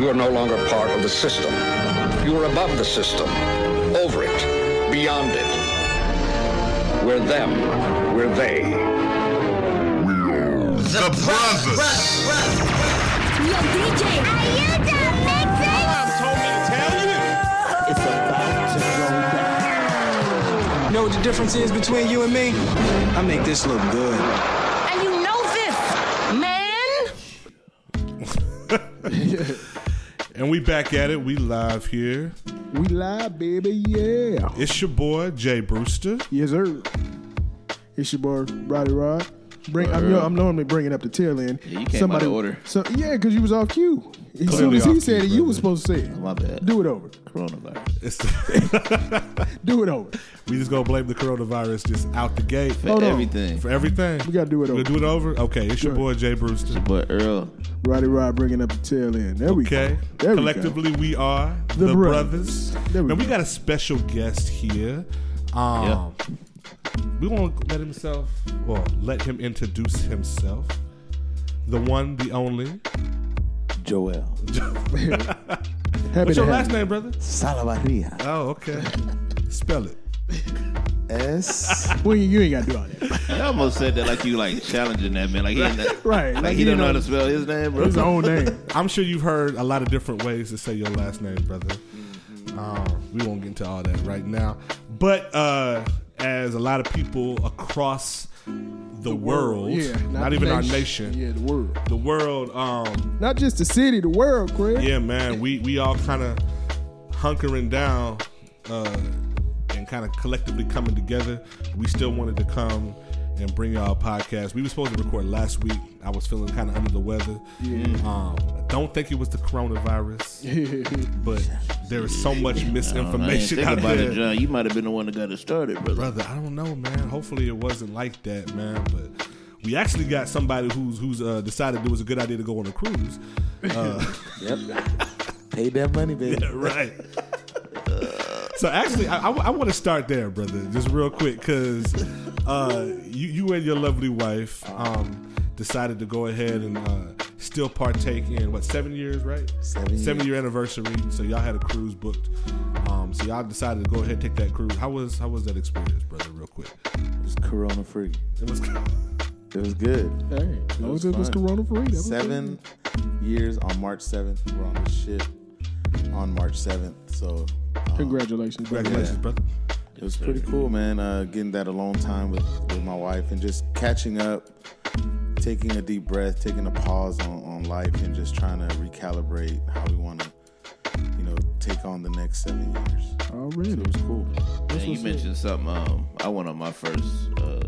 You are no longer part of the system. You are above the system, over it, beyond it. We're them. We're they. The brothers. Yo, DJ. Are you done mixing? told me to tell you. It's about to go down. You know what the difference is between you and me? I make this look good. And you know this, man. And we back at it. We live here. We live, baby, yeah. It's your boy Jay Brewster. Yes, sir. It's your boy, Roddy Rod. Bring, I'm, I'm normally bringing up the tail end. Yeah, you came out of order. So, yeah, because you was off cue. As soon as he off said cue, it, you were supposed to say it. My bad. Do it over. Coronavirus. Do it over. we just gonna blame the coronavirus just out the gate For Hold on. everything. for everything. We gotta do it We over. gonna do it over. Okay, it's your boy Jay Brewster. But Earl, Roddy Rod bringing up the tail end. There we Okay, go. There collectively we, are The the, brothers. brothers. There we and we got a special guest here. Um, We won't let himself, well, let him introduce himself. The one, the only. Joel. What's your last you. name, brother? Salabarria. Oh, okay. Spell it. S. Well, you, you ain't got to do all that. I almost said that like you like challenging that man. Like he, ain't, Right. like he don't know how to spell his name, bro. His own name. I'm sure you've heard a lot of different ways to say your last name, brother. Um, we won't get into all that right now. But uh, as a lot of people across the, world, Yeah. not, the even our nation, Yeah, the world. the world, um, Not just the city, the world, Craig. yeah, man, we, we all kind of hunkering down uh, and kind of collectively coming together. We still wanted to come and bring y'all a podcast. We were supposed to record last week. I was feeling kind of under the weather. Um, I don't think it was the coronavirus, but there is so much I I misinformation out there. it, John. You might have been the one that got it started, brother. Brother, I don't know, man. Hopefully it wasn't like that, man. But we actually got somebody who's who's uh, decided it was a good idea to go on a cruise. Uh, Yep. Pay that money, baby. right. So actually, I, I, want to start there, brother, just real quick, because uh, you you and your lovely wife um, decided to go ahead and uh, still partake in what seven years, right? Seven years. year anniversary. So y'all had a cruise booked. Um, so y'all decided to go ahead and take that cruise. How was how was that experience, brother? Real quick. It was corona free. It was. It was good. Hey, as long as it was corona free. that was Seven years on March 7th. We're on the ship on March 7th. So um, Congratulations. brother. Congratulations, brother. it was pretty cool, man. Uh, getting that alone time with, with my wife and just catching up, taking a deep breath, taking a pause on, on life, and just trying to recalibrate how we want to, you know, take on the next seven years. Already. It was cool. Man, you mentioned something. Um, I went on my first uh,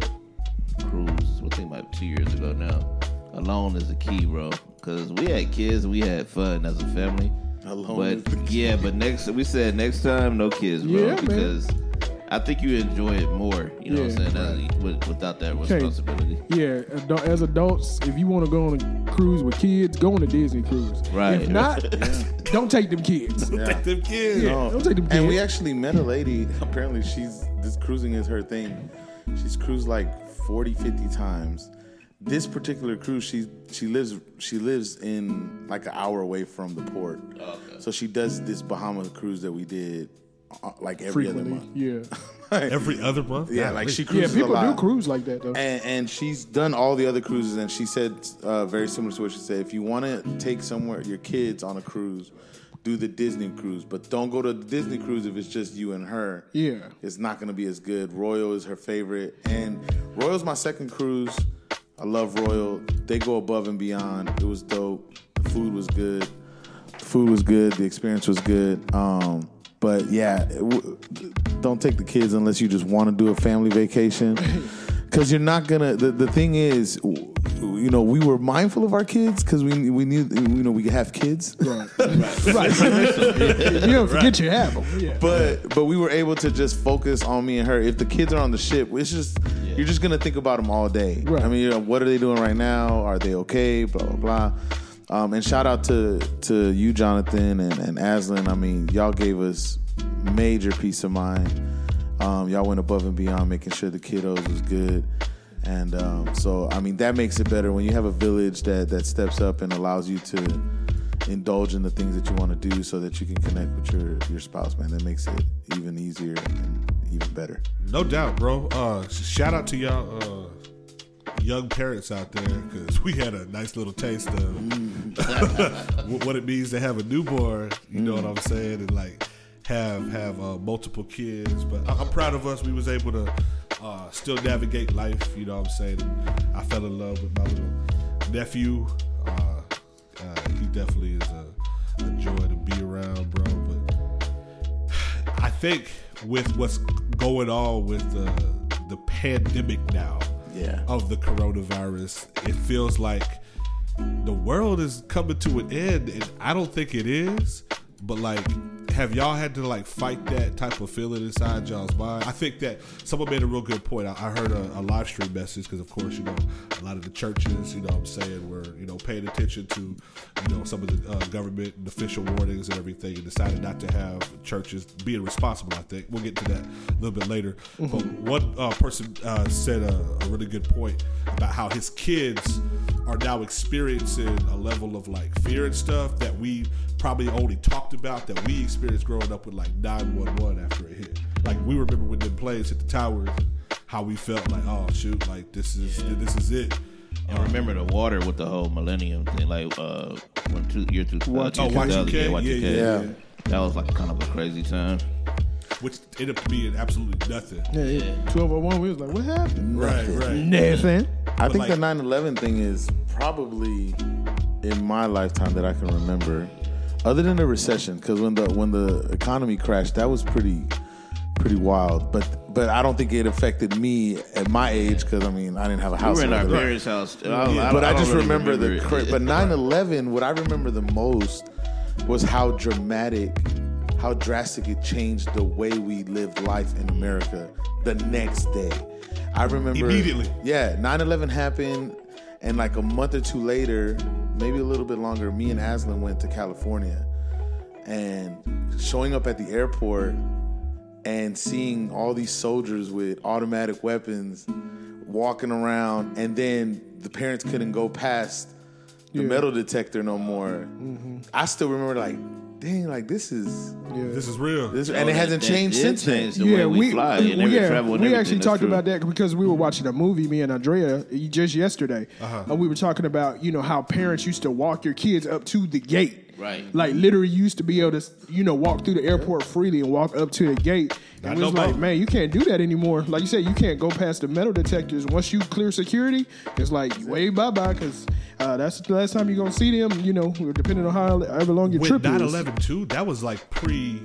cruise. I think about two years ago now. Alone is the key, bro. Because we had kids, we had fun as a family. Alone is the but yeah, but next we said next time no kids, bro. Yeah, man. Because I think you enjoy it more. You know what I'm saying? as- with, without that responsibility. Yeah, adu- as adults, if you want to go on a cruise with kids, go on a Disney cruise. Right. If not, don't take them kids. Yeah, Take them kids. Oh. don't take them kids. And we actually met a lady. Apparently, she's this cruising is her thing. She's cruised like 40, 50 times. This particular cruise, she she lives she lives in like an hour away from the port. Oh, okay. So she does this Bahama cruise that we did uh, like every frequently. other month. Yeah, Every other month. Yeah, Golly. like she yeah. cruises People a lot. do cruise like that though. And, and she's done all the other cruises, and she said uh, very similar to what she said. If you want to take somewhere your kids on a cruise, do the Disney cruise, but don't go to the Disney cruise if it's just you and her. Yeah. it's not going to be as good. Royal is her favorite, and Royal's my second cruise. I love Royal. They go above and beyond. It was dope. The food was good. The food was good. The experience was good. Um, but yeah, w- don't take the kids unless you just want to do a family vacation. Because you're not gonna. The, the thing is, you know, we were mindful of our kids because we we knew you know we have kids. right, right. you don't forget you have them. Yeah. But but we were able to just focus on me and her. If the kids are on the ship, it's just you're just gonna think about them all day. Right. I mean, you know, what are they doing right now? Are they okay? Blah blah blah. Um, and shout out to to you, Jonathan and, and Aslan. I mean, y'all gave us major peace of mind. Um, y'all went above and beyond, making sure the kiddos was good. And um, so, I mean, that makes it better when you have a village that that steps up and allows you to indulge in the things that you want to do so that you can connect with your your spouse, man. That makes it even easier and even better. No doubt, bro. Uh, shout out to y'all uh, young parents out there because we had a nice little taste of what it means to have a newborn. You know what I'm saying? And like have have uh, multiple kids. But I- I'm proud of us. We was able to uh, still navigate life. You know what I'm saying? And I fell in love with my little nephew. Uh, uh, he definitely is a, a joy to be around, bro. But I think with what's going on with the the pandemic now Yeah. of the coronavirus, it feels like the world is coming to an end, and I don't think it is. But like, have y'all had to like fight that type of feeling inside y'all's mind? I think that someone made a real good point. I, I heard a, a live stream message because, of course, you know, a lot of the churches, you know, I'm saying, were you know paying attention to, you know, some of the uh, government and official warnings and everything, and decided not to have churches being responsible. I think we'll get to that a little bit later. But one uh, person uh, said a, a really good point about how his kids are now experiencing a level of like fear and stuff that we probably only talked about that we experienced growing up with like 911 after it hit. Like we remember when the planes hit the towers, how we felt like, oh shoot, like this is this is it. And remember the water with the whole millennium thing, like uh, when two, year two, uh, Oh, 2000, Y2K? yeah, Yeah, yeah, yeah. That was like kind of a crazy time. Which ended up being absolutely nothing. Yeah, yeah. 1201, we was like, what happened? Right, right. Nothing. I think like- the 9/11 thing is probably in my lifetime that I can remember, other than the recession, because when the when the economy crashed, that was pretty pretty wild. But but I don't think it affected me at my age because I mean I didn't have a We house. were in our parents' house. I, don't- I, but don't- I, just really remember, the cra- but 9/11 what I remember the most was how dramatic how drastic it changed the way we lived life in America the next day. I remember Immediately. Yeah, 9/11 happened and like a month or two later, maybe a little bit longer, me and Aslan went to California. And showing up at the airport and seeing all these soldiers with automatic weapons walking around and then the parents couldn't go past the metal detector no more. I still remember like, dang, like this is This is real. this and Oh, it hasn't that changed did since then. change the way we, fly and every yeah, travel and we actually That's talked true. about that because we were watching a movie, me and Andrea, just yesterday, Uh-huh. and we were talking about you know how parents used to walk your kids up to the gate. Right. Like literally used to be able to, you know, walk through the airport freely and walk up to the gate. And it was like, man, you can't do that anymore. Like you said, you can't go past the metal detectors. Once you clear security, it's like wave bye bye because uh, that's the last time you're gonna see them. You know, depending on how however long your With trip 9 is. 11 too, that was like pre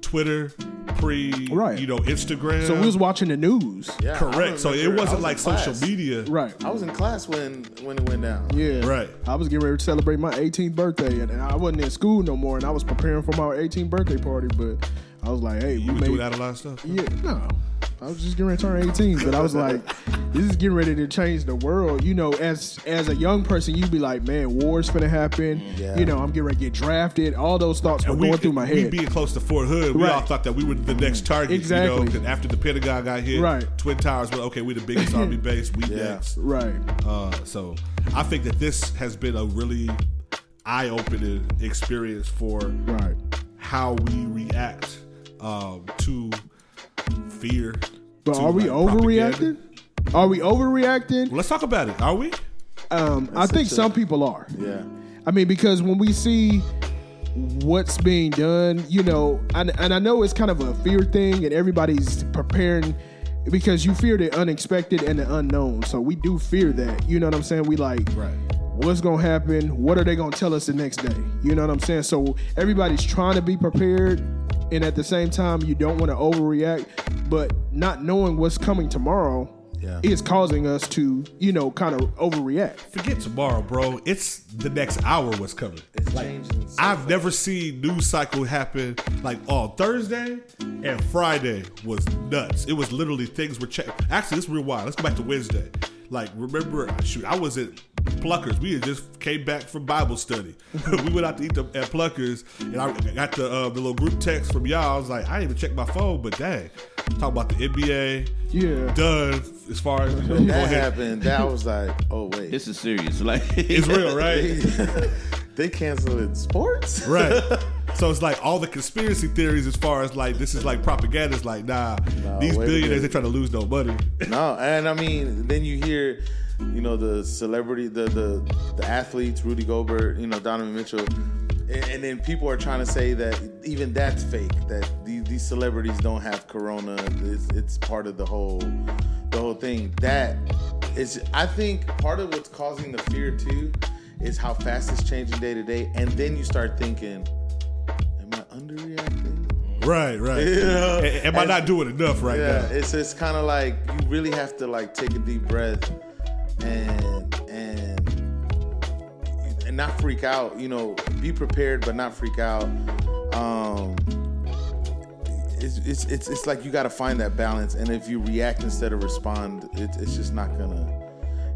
Twitter, pre Right. you know, Instagram. So we was watching the news. Yeah, correct. So it wasn't was like social class. media. Right. I was in class when when it went down. Yeah. Right. I was getting ready to celebrate my 18th birthday, and, and I wasn't in school no more, and I was preparing for my 18th birthday party. But I was like, "Hey, You we was made doing that a lot of stuff. yeah, no." I was just getting ready to turn 18, but I was like, "This is getting ready to change the world." You know, as as a young person, you'd be like, "Man, war's gonna happen." Yeah. You know, I'm getting ready to get drafted. All those thoughts were we, going through my head. we being close to Fort Hood, we all thought that we were the next target. Exactly. You know, 'cause after the Pentagon got hit, Right. Twin Towers were okay. we're the biggest army base. We Yeah. next. right. Uh, so I think that this has been a really eye-opening experience for Right. how we react um, to fear. But to, are we like, propaganda. overreacting? Are we overreacting? Well, let's talk about it. Are we? Um, I think some people are. Yeah. I mean, because when we see what's being done, you know, and, and I know it's kind of a fear thing, and everybody's preparing because you fear the unexpected and the unknown. So we do fear that. You know what I'm saying? We like, Right. what's gonna happen? What are they gonna tell us the next day? You know what I'm saying? So everybody's trying to be prepared, and at the same time, you don't want to overreact, but not knowing what's coming tomorrow. Yeah. Is causing us to, you know, kind of overreact. Forget tomorrow, bro. It's the next hour. What's coming? It's changing. so I've fast. never seen news cycle happen like on Thursday and Friday was nuts. It was literally things were checked. Actually, this is real wild. Let's go back to Wednesday. Like, remember, shoot, I was at Pluckers. We had just came back from Bible study. we went out to eat the, at Pluckers, and I got the uh, the little group text from y'all. I was like, I didn't even check my phone, but dang, talk about the NBA. Yeah. done as far as go That happened. That was like, oh wait. This is serious. Like It's real, right? They canceled sports. Right. so it's like all the conspiracy theories as far as like this is like propaganda. It's like nah, No, these billionaires minute. they trying to lose no money. No, and I mean, then you hear, you know, the celebrity, the the the athletes, Rudy Gobert, you know, Donovan Mitchell, and, then people are trying to say that even that's fake. That these, these celebrities don't have corona. It's, it's part of the whole the whole thing. That is, I think, part of what's causing the fear too is how fast it's changing day to day, and then you start thinking, am I underreacting? Right, right. Am I And- not doing enough right yeah, now? it's it's kind of like you really have to like take a deep breath and and and not freak out. You know, be prepared but not freak out. Um, it's it's it's, it's like you got to find that balance, and if you react instead of respond, it, it's just not gonna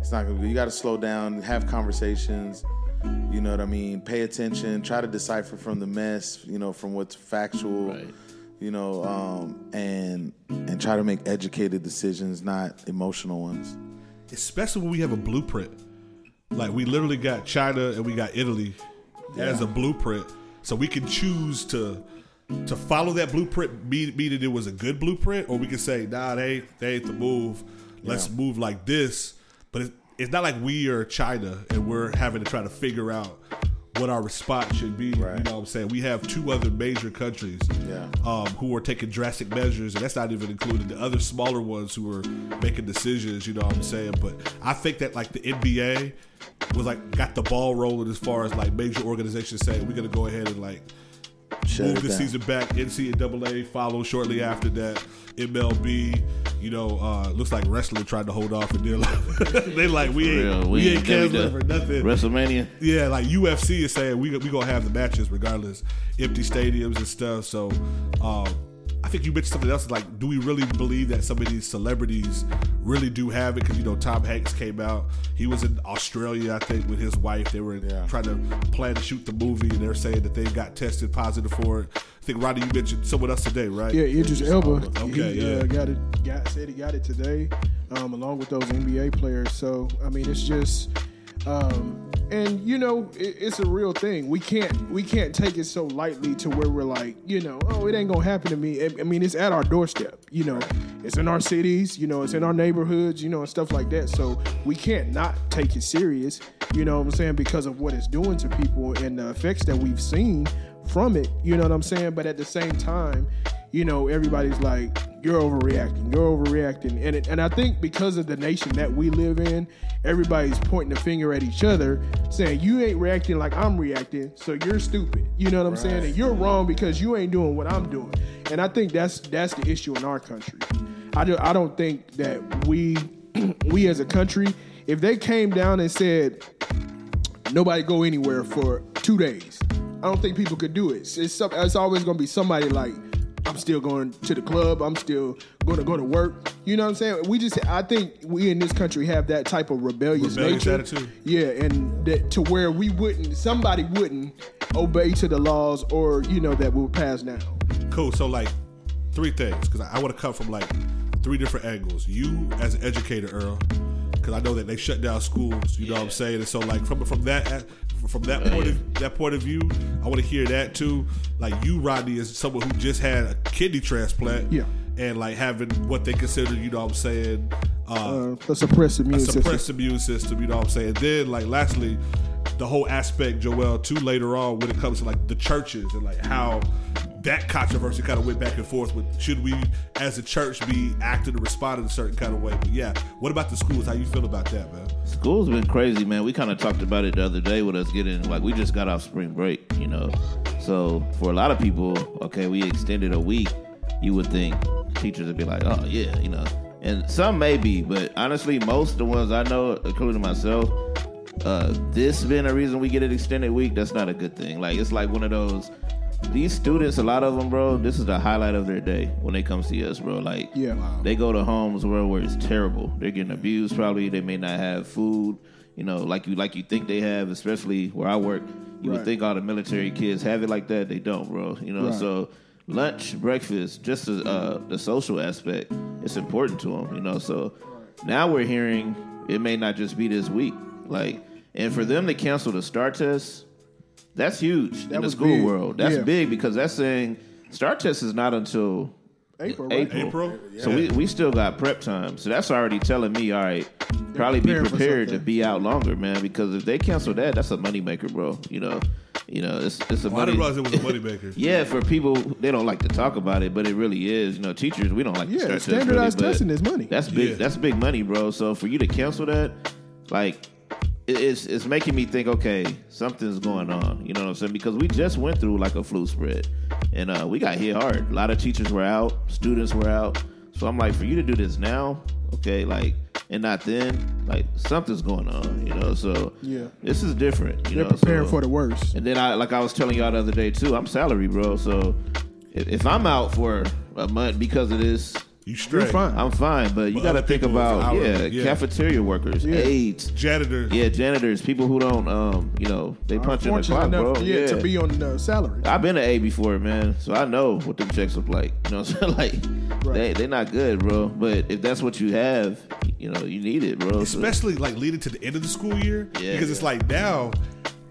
it's not gonna. You got to slow down, have conversations. You know what I mean? Pay attention. Try to decipher from the mess. You know, from what's factual Right. you know, um, and and try to make educated decisions, not emotional ones. Especially when we have a blueprint. Like we literally got China and we got Italy as a blueprint, so we can choose to to follow that blueprint. That it was a good blueprint, or we can say, nah, they ain't, they ain't the move. Let's Yeah. move like this. But it's, it's not like we are China and we're having to try to figure out what our response should be. You know what I'm saying? We have two other major countries Yeah. um, who are taking drastic measures, and that's not even including the other smaller ones who are making decisions. You know what I'm saying? But I think that like the NBA was like got the ball rolling as far as like major organizations saying we're gonna go ahead and like Shut move the down. season back. NCAA follow shortly after that. MLB, you know, uh, looks like wrestling tried to hold off and they're they like we ain't Real, we, ain't canceling for nothing. WrestleMania. Yeah, like UFC is saying we we gonna have the matches regardless, empty stadiums and stuff. So, um, I think you mentioned something else. Like, do we really believe that some of these celebrities really do have it? Because you know, Tom Hanks came out. He was in Australia, I think, with his wife. They were Yeah. trying to plan to shoot the movie, and they're saying that they got tested positive for it. I think Rodney, you mentioned someone else today, right? Yeah, Idris Elba. Okay, he, yeah. uh, got it. Got said he got it today, um, along with those NBA players. So I mean, it's just, um, and you know, it, it's a real thing. We can't we can't take it so lightly to where we're like, you know, oh, it ain't gonna happen to me. I, I mean, it's at our doorstep. You know, it's in our cities. You know, it's in our neighborhoods. You know, and stuff like that. So we can't not take it serious. You know what I'm saying? Because of what it's doing to people and the effects that we've seen from it. You know what I'm saying? But at the same time, you know, everybody's like, you're overreacting, you're overreacting. And, it, and I think because of the nation that we live in, everybody's pointing the finger at each other, saying, you ain't reacting like I'm reacting, so you're stupid. You know what I'm saying? And you're wrong because you ain't doing what I'm doing. And I think that's that's the issue in our country. I, do, I don't think that we, we as a country, if they came down and said, nobody go anywhere for two days. I don't think people could do it. It's, it's, it's always going to be somebody like, I'm still going to the club. I'm still going to go to work. You know what I'm saying? We just, I think we in this country have that type of rebellious, Rebellious nature. attitude. Yeah, and that, to where we wouldn't, somebody wouldn't obey to the laws or, you know, that will pass now. Cool. So like three things because I, I want to come from like three different angles. You as an educator, Earl, because I know that they shut down schools. You know what I'm saying? And so like from from that from that point of that point of view, I want to hear that too. Like you, Rodney, is someone who just had a kidney transplant. Yeah. And like having what they consider, you know what I'm saying, uh, Uh, a suppressed immune a system. suppressed immune system. You know what I'm saying? Then, like, lastly, the whole aspect, Joel, too, later on when it comes to like the churches and like how that controversy kind of went back and forth with should we, as a church, be acting and responding a certain kind of way? But yeah, what about the schools? How you feel about that, man? School's been crazy, man. We kind of talked about it the other day with us getting like we just got off spring break, you know. So for a lot of people, okay, we extended a week. You would think teachers would be like, oh yeah, you know, and some may be, but honestly, most of the ones I know, including myself, uh, this been a reason we get an extended week. That's not a good thing. Like it's like one of those. These students, a lot of them, bro, this is the highlight of their day when they come see us, bro. Like, Yeah. Wow. they go to homes where, where it's terrible. They're getting abused. Probably they may not have food. You know, like you like you think they have, especially where I work. You would think all the military kids have it like that. They don't, bro. You know, Right. so lunch, breakfast, just the, uh, the social aspect, it's important to them. You know, so now we're hearing it may not just be this week. Like, and for them to cancel the STAAR test, That's huge in the school big. world. That's Yeah. big because that's saying STAAR test is not until April, right? April. April? So we, we still got prep time. So that's already telling me, all right, probably be prepared to be out longer, man. Because if they cancel that, that's a moneymaker, bro. You know, you know, it's it's a Well, I didn't realize it was a moneymaker. Yeah, for people they don't like to talk about it, but it really is. You know, teachers we don't like Yeah, to start test standardized really, testing is money. That's big. Yeah. That's big money, bro. So for you to cancel that, like, it- it's it's making me think. Okay, something's going on. You know what I'm saying? Because we just went through like a flu spread, and uh, we got hit hard. A lot of teachers were out, students were out. So I'm like, for you to do this now, okay, like, and not then, like, something's going on. You know, so Yeah. this is different. You They're know, preparing so- for the worst. and then I, like I was telling y'all the other day too, I'm salary, bro. So if, if I'm out for a month because of this, You straight. You're fine. I'm fine. But you got to think about hourly, yeah, yeah. cafeteria workers, aides, Janitors. yeah, janitors, people who don't, um, you know, they punch in the clock, enough, bro. yeah, to be on uh, salary. I've been an A before, man, so I know what them checks look like. You know what I'm saying? Like, they they're not good, bro. But if that's what you have, you know, you need it, bro. So- especially like leading to the end of the school year Yeah, because it's like now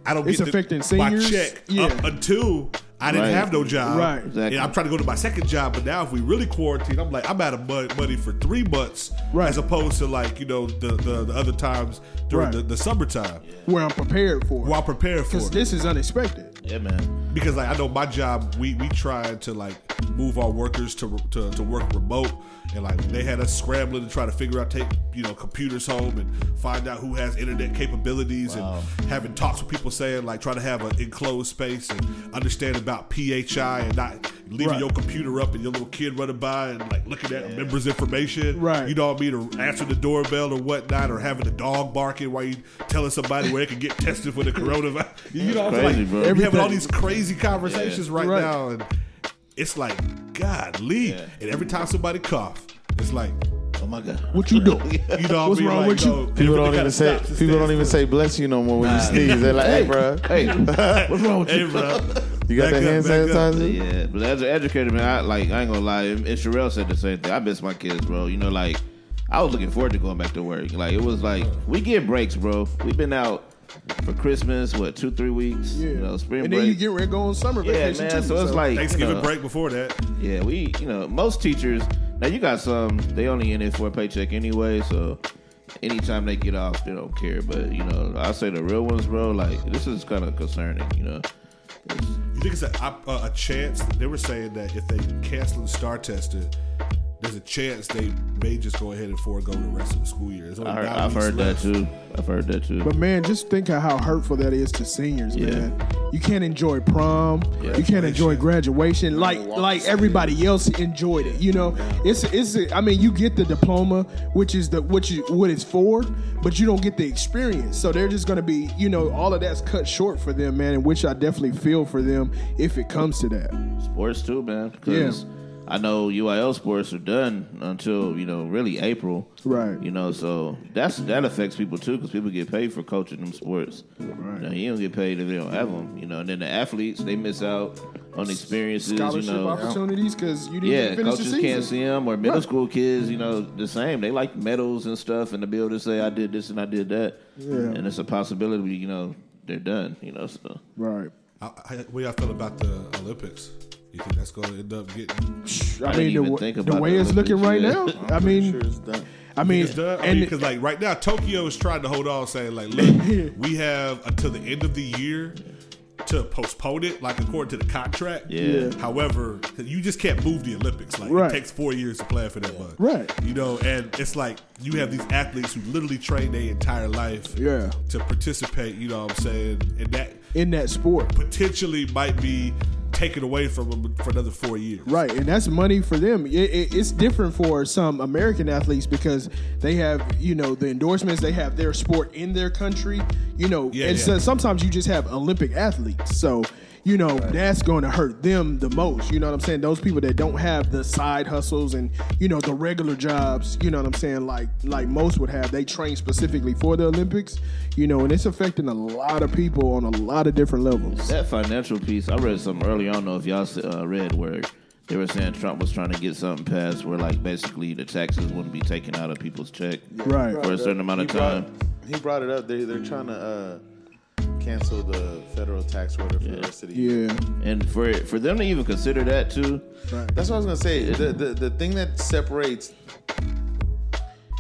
I don't It's get the- affecting my seniors. check Yeah. up until I didn't Right. have no job. Right. Exactly. And I'm trying to go to my second job, but now if we really quarantine, I'm like I'm out of mon- money for three months Right. as opposed to like you know the the, the other times during Right. the, the summertime where I'm prepared for. while prepared for Because this is unexpected. yeah, man. because like I know my job, we we tried to like move our workers to to, to work remote, and like they had us scrambling to try to figure out take you know computers home and find out who has internet capabilities and having talks with people saying like try to have an enclosed space and understand about PHI and not leaving Right. your computer up and your little kid running by and like looking at members' information. Right. You know what I mean? Or answering the doorbell or whatnot, or having a dog barking while you telling somebody where they can get tested for the coronavirus. You know, what I'm crazy, like, bro. we having all these crazy conversations right, Right. now, and it's like, God, Lee. Yeah. And every time somebody cough, it's like, Oh my god. What you doing? you know, What's what I mean? wrong like, with you? People don't even say people don't even say bless you no more when you sneeze. They're like, hey, bro, Hey, what's wrong with Hey, you? bro. you got Back the up, hand sanitizer? Yeah, but as an educator, man, I like I ain't gonna lie. And Sherelle said the same thing. I miss my kids, bro. You know, like I was looking forward to going back to work. Like it was like we get breaks, bro. We've been out for Christmas, what two, three weeks? Yeah. You know, spring and break. then you get ready to go on summer yeah, vacation man. too. So it's like you Thanksgiving know, break before that. Yeah, we, you know, most teachers. Now you got some. They only in it for a paycheck anyway. So anytime they get off, they don't care. But you know, I say the real ones, bro. Like this is kind of concerning. You know. It's- You think it's a, a, a chance? They were saying that if they cancel the STAAR testing, there's a chance they may just go ahead and forego the rest of the school year. There's only I heard, nine I've weeks heard that too. I've heard that too. But man, just think of how hurtful that is to seniors, Yeah. man. You can't enjoy prom. Yeah. You can't enjoy graduation like like everybody else enjoyed it. You know, it's it's. I mean, you get the diploma, which is the which is what it's for, but you don't get the experience. So they're just gonna be, you know, all of that's cut short for them, man. And which I definitely feel for them if it comes to that. sports too, man. Yeah. I know UIL sports are done until you know really April. Right. You know, so that's that affects people too because people get paid for coaching them sports. Right. You, know, you don't get paid if they don't have them. You know, and then the athletes they miss out on experiences. Scholarship you know, opportunities because you didn't Yeah, finish the coaches season. can't see them, or middle Right. school kids, you know, the same. They like medals and stuff, and to be able to say, "I did this and I did that," Yeah. and it's a possibility. You know, they're done. You know, so Right. How, how, what y'all feel about the Olympics? You think that's going to end up getting? I, didn't mean, the, think the way it's looking right Olympics, now, yeah. I mean, Sure, it's done. I mean, It's done. I and mean, because like right now, Tokyo is trying to hold on, saying like, look, we have until the end of the year to postpone it, like according to the contract. Yeah. However, you just can't move the Olympics. Like Right. it takes four years to plan for that. Mug. Right. You know, and it's like you have these athletes who literally train their entire life. Yeah. To participate, you know what I'm saying, and that in that sport. potentially might be taken away from them for another four years. Right, and that's money for them. It, it, it's different for some American athletes because they have, you know, the endorsements. They have their sport in their country. You know, Yeah, and yeah. so sometimes you just have Olympic athletes. So, you know, that's going to hurt them the most. You know what I'm saying? Those people that don't have the side hustles and you know the regular jobs. You know what I'm saying? Like like most would have. They train specifically for the Olympics. You know, and it's affecting a lot of people on a lot of different levels. That financial piece, I read something earlier. I don't know if y'all uh, read where they were saying Trump was trying to get something passed where, like, basically the taxes wouldn't be taken out of people's check Right. for a certain amount of He brought- time. He brought it up. They they're trying to uh, cancel the federal tax order for the rest of the year. Yeah. And for for them to even consider that too, That's what I was gonna say. The, the the thing that separates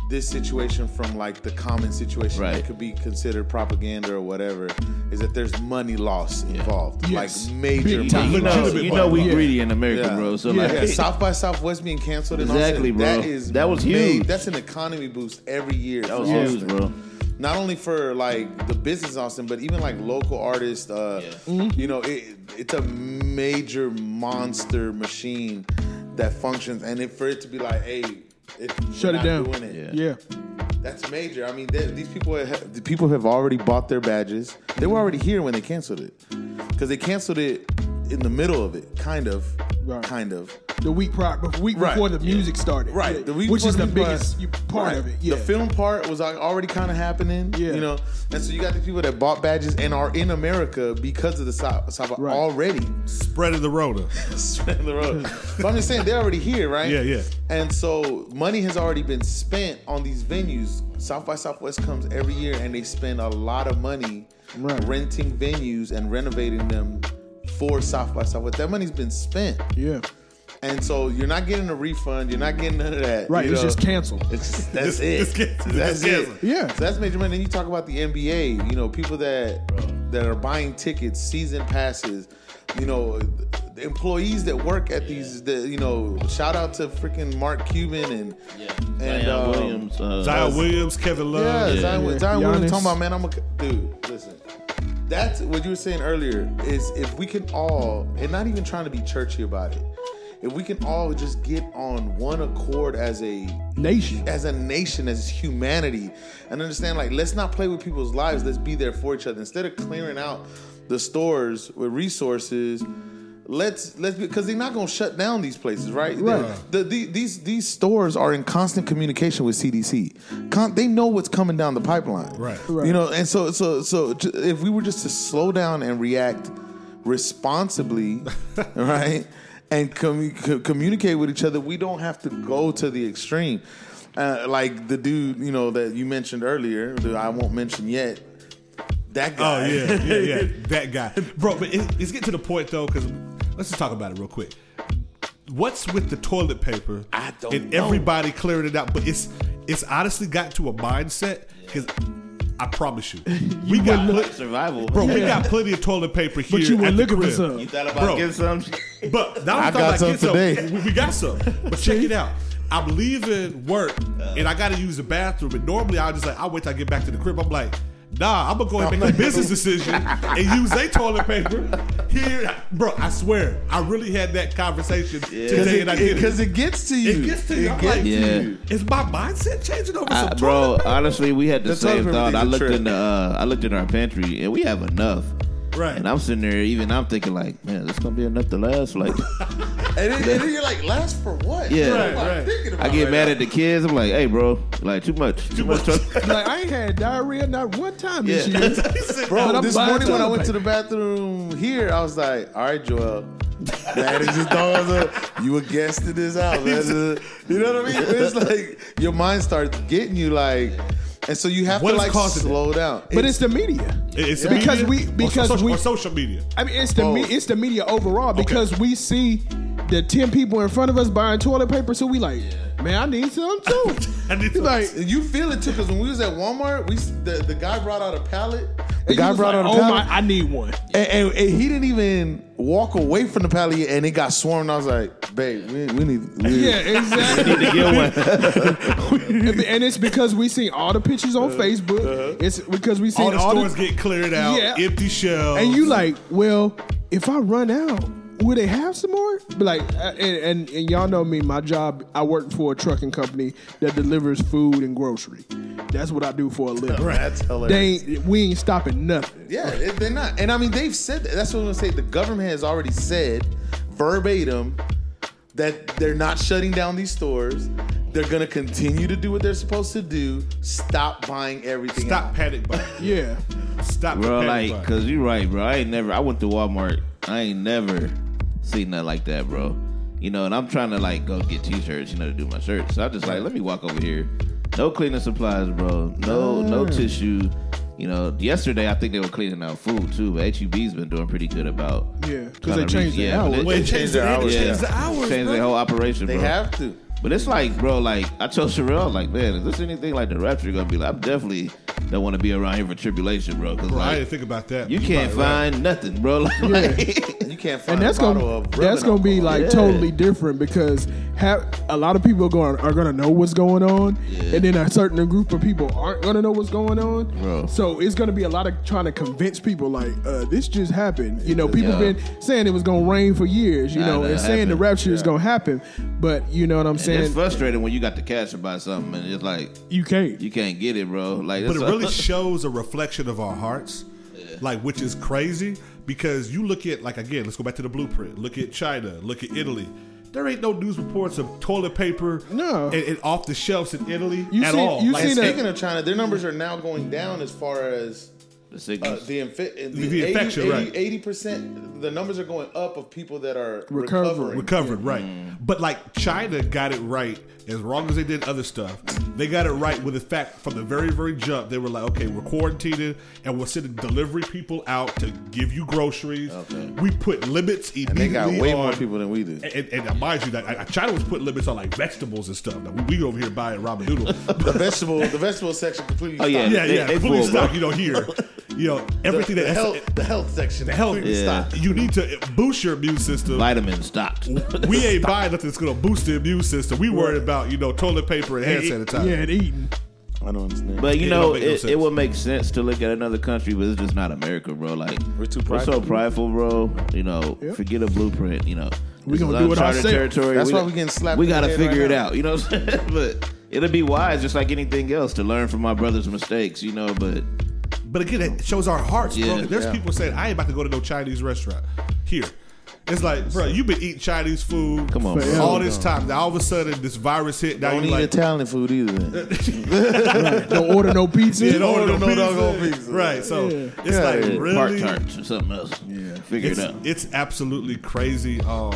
this situation from like the common situation Right. that could be considered propaganda or whatever is that there's money loss involved, Yes. like major Big time. money you know, you know we Yeah. greedy in America, Yeah. bro. So Yeah. like, Yeah, South by Southwest being canceled and Exactly, all bro. that is That was ma- huge. That's an economy boost every year. that was Austin. huge, bro. Not only for like the business Austin, but even like local artists. Uh, Mm-hmm. You know, it, it's a major monster machine that functions, and if for it to be like, hey, it, Shut it down. Doing it, Yeah. that's major. I mean, they, these people have, the people have already bought their badges. They were already here when they canceled it because they canceled it in the middle of it, kind of, Right. kind of. The week prior, the week Right. before the music started. Right, Yeah. the week which is the music biggest was- part right. of it. Yeah. The film part was like already kind of happening. Yeah. you know, and so you got the people that bought badges and are in America because of the South, South Right. already Spreading the rota. spreading the road. but I'm just saying they're already here, right? Yeah, yeah. And so money has already been spent on these venues. South by Southwest comes every year, and they spend a lot of money Right. renting venues and renovating them for South by Southwest. That money's been spent. yeah. And so you're not getting a refund. You're not getting none of that. Right. you It's know? just canceled. It's just, that's Just- it. just cancel. That's Just it. Yeah. So that's major money. Then you talk about the NBA. You know, people that that are buying tickets, season passes. You know, the employees that work at these. The, you know, shout out to freaking Mark Cuban and yeah. and Zion um, Williams, uh, Zion Williams, Kevin Love. Yeah, Zion, Yeah. Zion Giannis. Williams talking about man. I'm a dude. Listen, that's what you were saying earlier. Is if we can all, and not even trying to be churchy about it, if we can all just get on one accord as a Nation. as a nation, as humanity, and understand like let's not play with people's lives. Let's be there for each other instead of clearing out the stores with resources. Let's let's because they're not going to shut down these places, right? Right. The, the, these these stores are in constant communication with CDC. Con, they know what's coming down the pipeline, Right. Right. You know, and so so so if we were just to slow down and react responsibly, right, and commu- co- communicate with each other, we don't have to go to the extreme. Uh, like the dude, you know, that you mentioned earlier, that I won't mention yet. That guy. Oh yeah, yeah, yeah. that guy, bro. But it, it's getting to the point though, because let's just talk about it real quick. What's with the toilet paper? I don't know. and know. everybody clearing it out, but it's it's honestly got to a mindset because I promise you, we got pl- survival, bro. We got plenty of toilet paper here. But you were looking for crib. some. You thought about Bro. getting some? But now I I'm got talking some about get today. Some. We, we got some. But check it out. I'm leaving work and I got to use the bathroom. And normally I'll just like I'll wait till I get back to the crib. I'm like, nah, I'm gonna go ahead and make a business decision and use a toilet paper here, bro. I swear, I really had that conversation today, and I did Because it. it gets to you. It gets to you. I'm gets like, Yeah. you. Is my mindset changing over I, some bro, toilet paper? honestly, we had the, The same thought. I looked trip. in the, uh, I looked in our pantry, and we have enough. Right. And I'm sitting there, even I'm thinking like, man, this gonna be enough to last. Like, And then, and then you're like, last for what? Yeah. What Right, am I right. thinking about I get right mad now? at the kids. I'm like, hey, bro, like too much, too, much. much. like I ain't had diarrhea not one time this year. Bro, But this buying morning when I toilet went to the bathroom here, I was like, all right, Joel. That is just throwing us you a guest in this house. That's a- you know what I mean? It's like your mind starts getting you like, and so you have What to like causing slow down. But it's the media. It's the Because media we- or because social, we- or social media. I mean, it's the me, it's the media overall because we see the ten people in front of us buying toilet paper, so we like, man, I need some too. I need some. like, you feel it too because when we was at Walmart, we the, the guy brought out a pallet. The guy brought like, out a oh pallet. my, I need one. And, and, and he didn't even walk away from the pallet and it got swarmed. I was like, babe, we, we need. We, Yeah, exactly. to get one. and and it's because we seen all the pictures on Facebook. It's because we seen Uh-huh. All all, the stores the, get cleared out, Yeah. empty shelves. and you like, well, if I run out, will they have some more? But like, uh, and, and, and y'all know me. My job, I work for a trucking company that delivers food and grocery. That's what I do for a living. That's hilarious. They ain't, we ain't stopping nothing. Yeah, it- they're not. And I mean, they've said that. That's what I'm gonna say. The government has already said verbatim that they're not shutting down these stores. They're gonna continue to do what they're supposed to do. Stop buying everything. Stop out. panic buying. Yeah. Stop bro. panic Like, buying. cause you're right, bro. I ain't never. I went to Walmart. I ain't never seen nothing like that, bro. You know, and I'm trying to like go get t-shirts, you know, to do my shirts. So I just like let me walk over here. No cleaning supplies, bro. No, no mm. tissue. You know, yesterday I think they were cleaning out food too, but HEB's been doing pretty good about. Yeah, 'cause kinda they changed the yeah, hours. they- Wait, they changed their hours, Change yeah. the hours. changed bro. their whole operation. They bro. have to. But it's like, bro, like I told Sherelle, like, man, is this anything like the rapture gonna be like? I'm definitely don't want to be around here for tribulation, bro. Because Bro, I didn't think about that. you You're can't probably right. find nothing, bro. Like, like- You can't find and that's a gonna of that's gonna be like Yeah. totally different because have, a lot of people are going are gonna know what's going on, and then a certain group of people aren't gonna know what's going on. Bro. So it's gonna be a lot of trying to convince people like uh, this just happened. You know, people Yeah. been saying it was gonna rain for years. You Nah, know, and saying the happened. rapture is gonna happen, but you know what I'm and saying? it's frustrating when you got the cash to buy something and it's like you can't. you can't get it, bro. Like, But it really shows a reflection of our hearts, like which is crazy because you look at like again, let's go back to the blueprint. Look at China. Look at Italy. There ain't no news reports of toilet paper No. and, and off the shelves in Italy You at see- all. you Like, seen And that- speaking of China, their numbers are now going down as far as the uh, the, infi- the, The infection, right. 80 percent. The numbers are going up of people that are Recovering. recovering. recovered, right? But like China got it right as long as they did other stuff. They got it right with the fact from the very, very jump. They were like, okay, we're quarantining and we're sending delivery people out to give you groceries. We put limits and they got way more on- people than we did. And, and, and mind you, that China was putting limits on like vegetables and stuff. Now, we, we over here buying ramen noodle. The vegetable, the vegetable section completely. Oh, yeah. stopped. yeah, They- yeah, they completely full, bro. stock. You know, here, you know, everything the, that the health, the health section. the health, Yeah. you need to boost your immune system. Vitamin stopped. we ain't buying nothing that's gonna boost the immune system. We worried about you know toilet paper and hand sanitizer. Yeah, and eating. I don't understand. But you It know, don't no it, sense. it would make sense to look at another country, but it's just not America, bro. Like We're too proud. We're so prideful. prideful, bro. You know, Yep. forget a blueprint. You know, We This gonna do it uncharted ourselves. Territory. That's why we getting slapped We in gotta head figure right it out. You know what I'm saying? but it'll be wise, just like anything else, to learn from my brother's mistakes. You know, but But again, it shows our hearts, bro. Yeah. There's Yeah. people saying, I ain't about to go to no Chinese restaurant. Here. It's like, bro, you've been eating Chinese food Come on, Forever. bro. all this time. Now all of a sudden this virus hit. Now Don't you eat like Italian food either. Then. Don't order no pizza. Yeah, don't order no no pizza. doggone pizza. Right. So Yeah. it's Yeah, like yeah. Part really tarts or something else. Yeah, figure it's, it out. it's absolutely crazy. Um,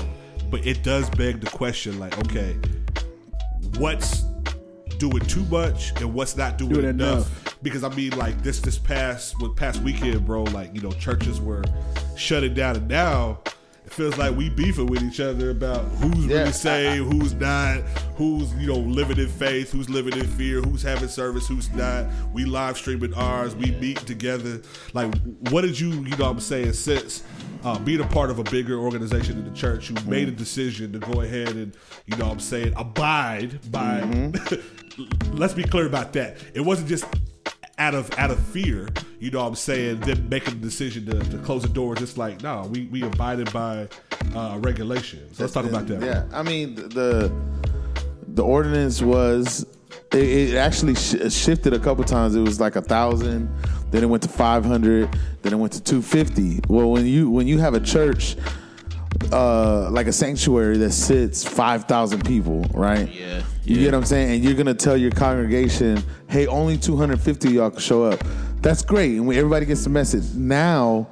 but it does beg the question, like, okay, what's doing too much and what's not doing Doing enough? enough. Because I mean, like this this past with past weekend, bro, like you know, churches were shutting down, and now it feels like we beefing with each other about who's Yeah, really saved, who's not, who's you know living in faith, who's living in fear, who's having service, who's not. We live streaming ours, we meet together. Like, what did you, you know, what I'm saying, since uh, being a part of a bigger organization in the church, you made a decision to go ahead and, you know, what I'm saying, abide by. let's be clear about that. It wasn't just out of out of fear, you know what I'm saying, them making the decision to, to close the doors. It's like, no, we, we abided by uh, regulations. let's talk about that. Yeah, I mean the the ordinance was it, it actually sh- shifted a couple times. It was like a thousand, then it went to five hundred, then it went to two fifty. Well, when you when you have a church. Uh, like a sanctuary that sits five thousand people, right? Yeah. You get what I'm saying? And you're gonna tell your congregation, "Hey, only 250 of y'all can show up." That's great, and when everybody gets the message. Now,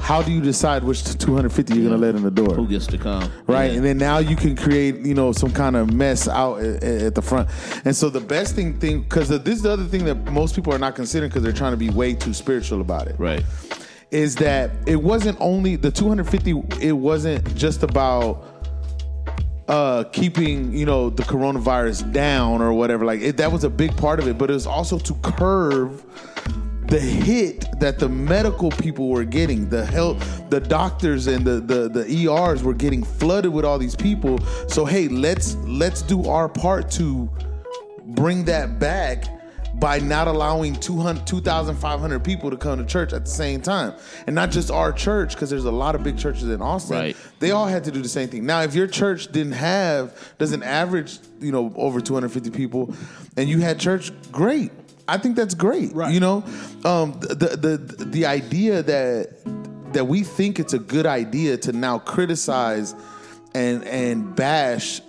how do you decide which 250 you're gonna let in the door? Who gets to come? right? Yeah. And then now you can create, you know, some kind of mess out at, at the front. And so the best thing, thing, because this is the other thing that most people are not considering because they're trying to be way too spiritual about it, right. is that it wasn't only the 250. It wasn't just about uh keeping you know the coronavirus down or whatever like it, that was a big part of it but it was also to curve the hit that the medical people were getting the health the doctors and the, the the ers were getting flooded with all these people. So hey let's let's do our part to bring that back by not allowing 200 2500 people to come to church at the same time. And not just our church because there's a lot of big churches in austin. Right. they all had to do the same thing. Now if your church didn't have doesn't average you know over 250 people and you had church great. I think that's great Right. you know? Um, the, the the the idea that that we think it's a good idea to now criticize and and bash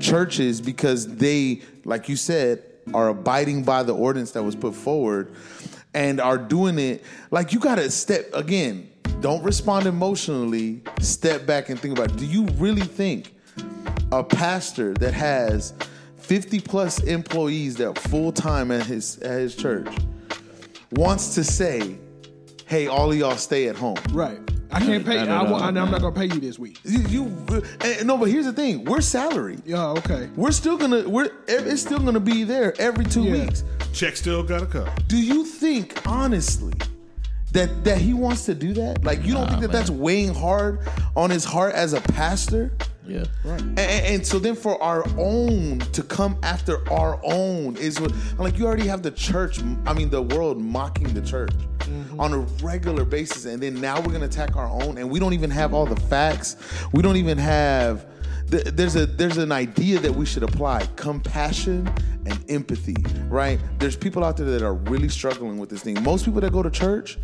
churches because they like you said are abiding by the ordinance that was put forward and are doing it like you got to step again don't respond emotionally step back and think about it. do you really think a pastor that has 50 plus employees that full time at his at his church wants to say, "Hey, all of y'all stay at home." Right. I can't pay. No, no, I, no, wa- I'm not gonna pay you this week. You, you no, but here's the thing: we're salary. Yeah. Okay. We're still gonna we're it's still gonna be there every two Yeah. weeks. Check still gotta come. Do you think honestly that that he wants to do that? Like you don't think that that's weighing hard on his heart as a pastor? Yeah. right. and- and so then for our own to come after our own is what I'm like you already have the church I mean the world mocking the church mm-hmm. on a regular basis. And then now we're gonna attack our own and we don't even have all the facts. We don't even have there's a there's an idea that we should apply compassion and empathy right? There's people out there that are really struggling with this thing. Most people that go to church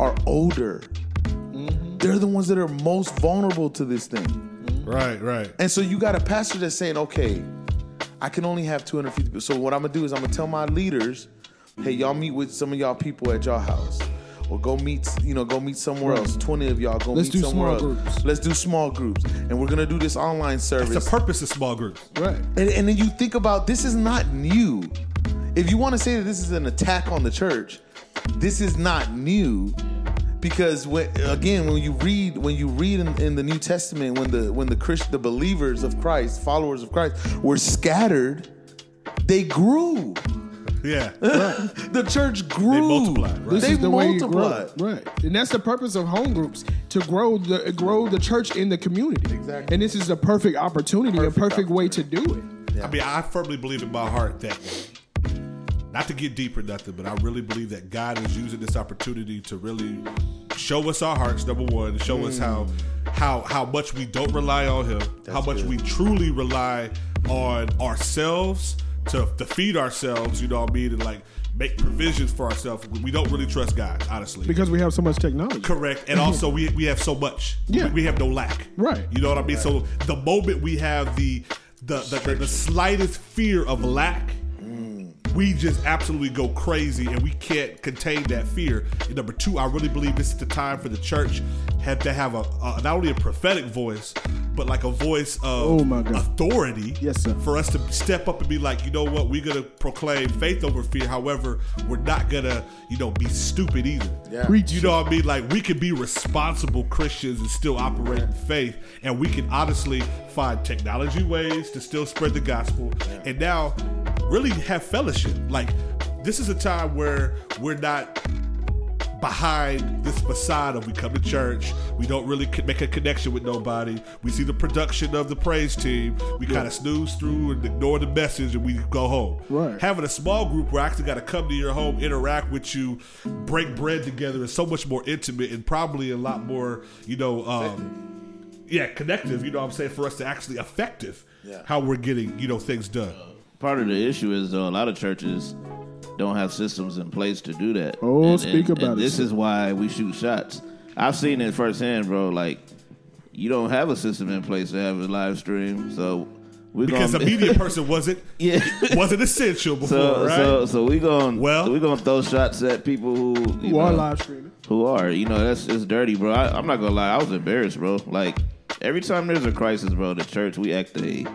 are older. Mm-hmm. They're the ones that are most vulnerable to this thing Right, right. and so you got a pastor that's saying, okay, I can only have 250 people. So what I'm gonna do is I'm gonna tell my leaders, hey, y'all meet with some of y'all people at your house. Or go meet, you know, go meet somewhere else. 20 of y'all go Let's meet do somewhere small else. groups. Let's do small groups. And we're gonna do this online service. It's the purpose of small groups. Right. And, and then you think about this is not new. If you want to say that this is an attack on the church, this is not new. Because when, again, when you read when you read in, in the New Testament, when the when the Christ, the believers of Christ, followers of Christ, were scattered, they grew. Yeah. The church grew. They multiplied, right? This They is the way you grow. multiplied. Right. And that's the purpose of home groups to grow the grow the church in the community. Exactly. And this is the perfect opportunity, Perfect a perfect way to do it. I mean, I firmly believe in my heart that, not to get deep or nothing, but I really believe that God is using this opportunity to really show us our hearts. Number one, show us how mm. how how much we don't rely on Him, how much good. we truly rely on ourselves to to feed ourselves. You know what I mean? And like make provisions for ourselves. We don't really trust God, honestly. Because we have so much technology. Correct, and also we we have so much. Yeah. we, have no lack. Right. You know what I mean. So the moment we have the the the, the, the slightest fear of lack, we just absolutely go crazy, and we can't contain that fear. And number two, I really believe this is the time for the church have to have a, a not only a prophetic voice, but like a voice of Oh, my God. authority. Yes, sir. For us to step up and be like, you know what, we're gonna proclaim faith over fear. However, we're not gonna, you know, be stupid either. Yeah. Preach. You know what I mean? Like we can be responsible Christians and still operate in faith, and we can honestly find technology ways to still spread the gospel, and now really have fellowship. Like this is a time where we're not behind this facade of we come to church, we don't really make a connection with nobody. We see the production of the praise team, we kind of snooze through and ignore the message, and we go home. Right. Having a small group where I actually got to come to your home, interact with you, break bread together is so much more intimate and probably a lot more, you know, um, yeah, connective. You know what I'm saying? For us to actually effective Yeah. how we're getting, you know, things done. Part of the issue is though a lot of churches don't have systems in place to do that. Oh, speak about it, This is why we shoot shots. I've seen it firsthand, bro. Like you don't have a system in place to have a live stream, so we Because a gonna, media person wasn't yeah. wasn't essential before, So, right? so, so we going Well- we gonna throw shots at people who you Who are live streaming. who are you know that's it's dirty, bro. I, I'm not gonna lie, I was embarrassed, bro. Like every time there's a crisis, bro, the church we act a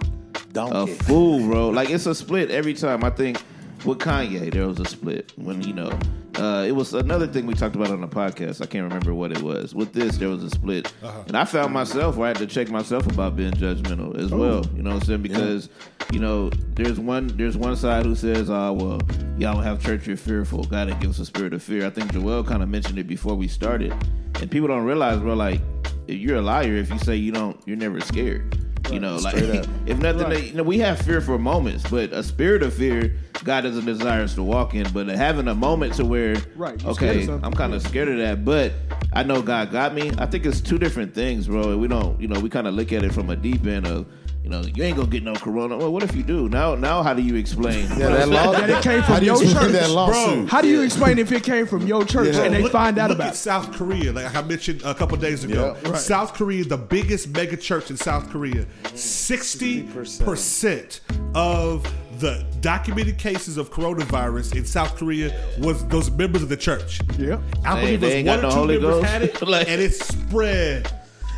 a fool, bro. Like it's a split every time. I think with Kanye there was a split when you know uh, it was another thing we talked about on the podcast. I can't remember what it was. With this, there was a split, and I found myself where I had to check myself about being judgmental as well. You know what I'm saying? Because you know there's one there's one side who says, "Oh well, y'all don't have church, you're fearful. God didn't give us a spirit of fear." I think Joel kind of mentioned it before we started, and people don't realize, bro. Like you're a liar if you say you don't, you're never scared. You know, like if nothing, they, you know, we have fear for moments, but a spirit of fear, God doesn't desire us to walk in. But having a moment to where, Right, okay. I'm kind of scared of that, but I know God got me. I think it's two different things, bro. We don't, you know, we kind of look at it from a deep end of, you know, you ain't gonna get no corona. Well, what if you do? Now, now, how do you explain? Yeah, that law. That it came How from do you your explain church. that lawsuit? How do you explain if it came from your church Yeah. and they Look- find out look about at it? South Korea, like I mentioned a couple days ago. Yeah. Right. South Korea, the biggest mega church in South Korea, sixty percent of the documented cases of coronavirus in South Korea was those members of the church. Yeah. I believe they those ain't one or no two Holy members Ghost? had it, Like- and it spread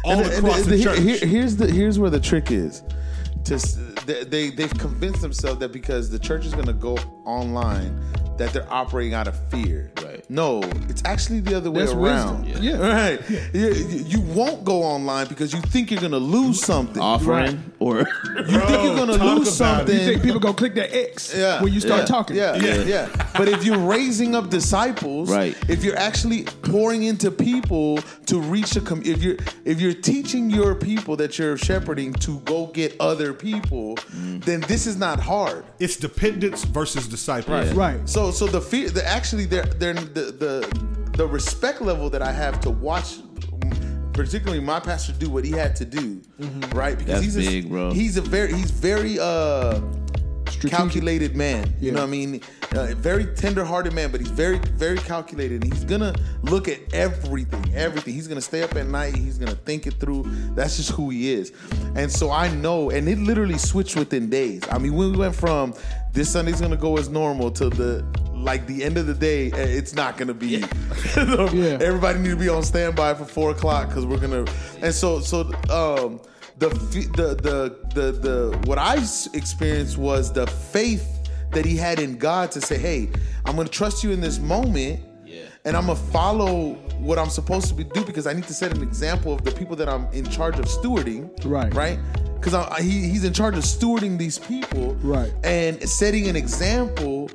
all And- and across the, here- church. here- here's the here's where the trick is. To they, they they've convinced themselves that because the church is going to go online, that they're operating out of fear. Right. No, it's actually the other way That's around. wisdom. Yeah. Right. You, you won't go online because you think you're gonna lose something. Offering or You think you're gonna lose about it. something. You think people gonna click that X yeah, when you start yeah, talking? Yeah, yeah, yeah. But if you're raising up disciples, Right. If you're actually pouring into people to reach a, com- if you're if you're teaching your people that you're shepherding to go get other people, then this is not hard. It's dependence versus disciples. Right. right. So so the fear, the actually they're, they're the the the respect level that I have to watch, particularly my pastor do what he had to do, right? Because That's he's a, big, bro. He's a very he's very uh calculated man. You Yeah. know what I mean? Uh, very tender-hearted man, but he's very very calculated. And he's gonna look at everything, everything. He's gonna stay up at night. He's gonna think it through. That's just who he is. And so I know, and it literally switched within days. I mean, when we went from this Sunday's gonna go as normal to the like the end of the day, eh, it's not gonna be. Yeah. Everybody need to be on standby for four o'clock because we're gonna. And so so um the fe- the the the the what I s- experienced was the faith that he had in God to say, hey, I'm gonna trust you in this moment. And I'm gonna follow what I'm supposed to be do because I need to set an example of the people that I'm in charge of stewarding. Right. Right. Because he, he's in charge of stewarding these people Right. and setting an example.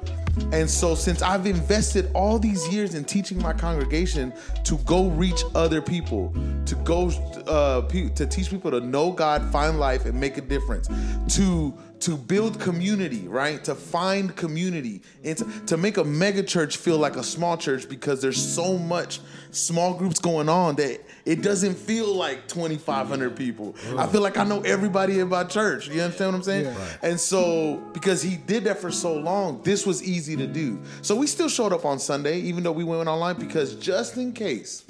And so, since I've invested all these years in teaching my congregation to go reach other people, to go uh, to teach people to know God, find life, and make a difference, to to build community, right? To find community, and to, to make a mega church feel like a small church because there's so much small groups going on that it doesn't feel like 2,500 people. I feel like I know everybody in my church. You understand what I'm saying? Yeah. Right. And so, because he did that for so long, this was easy to do. So we still showed up on Sunday, even though we went online, because just in case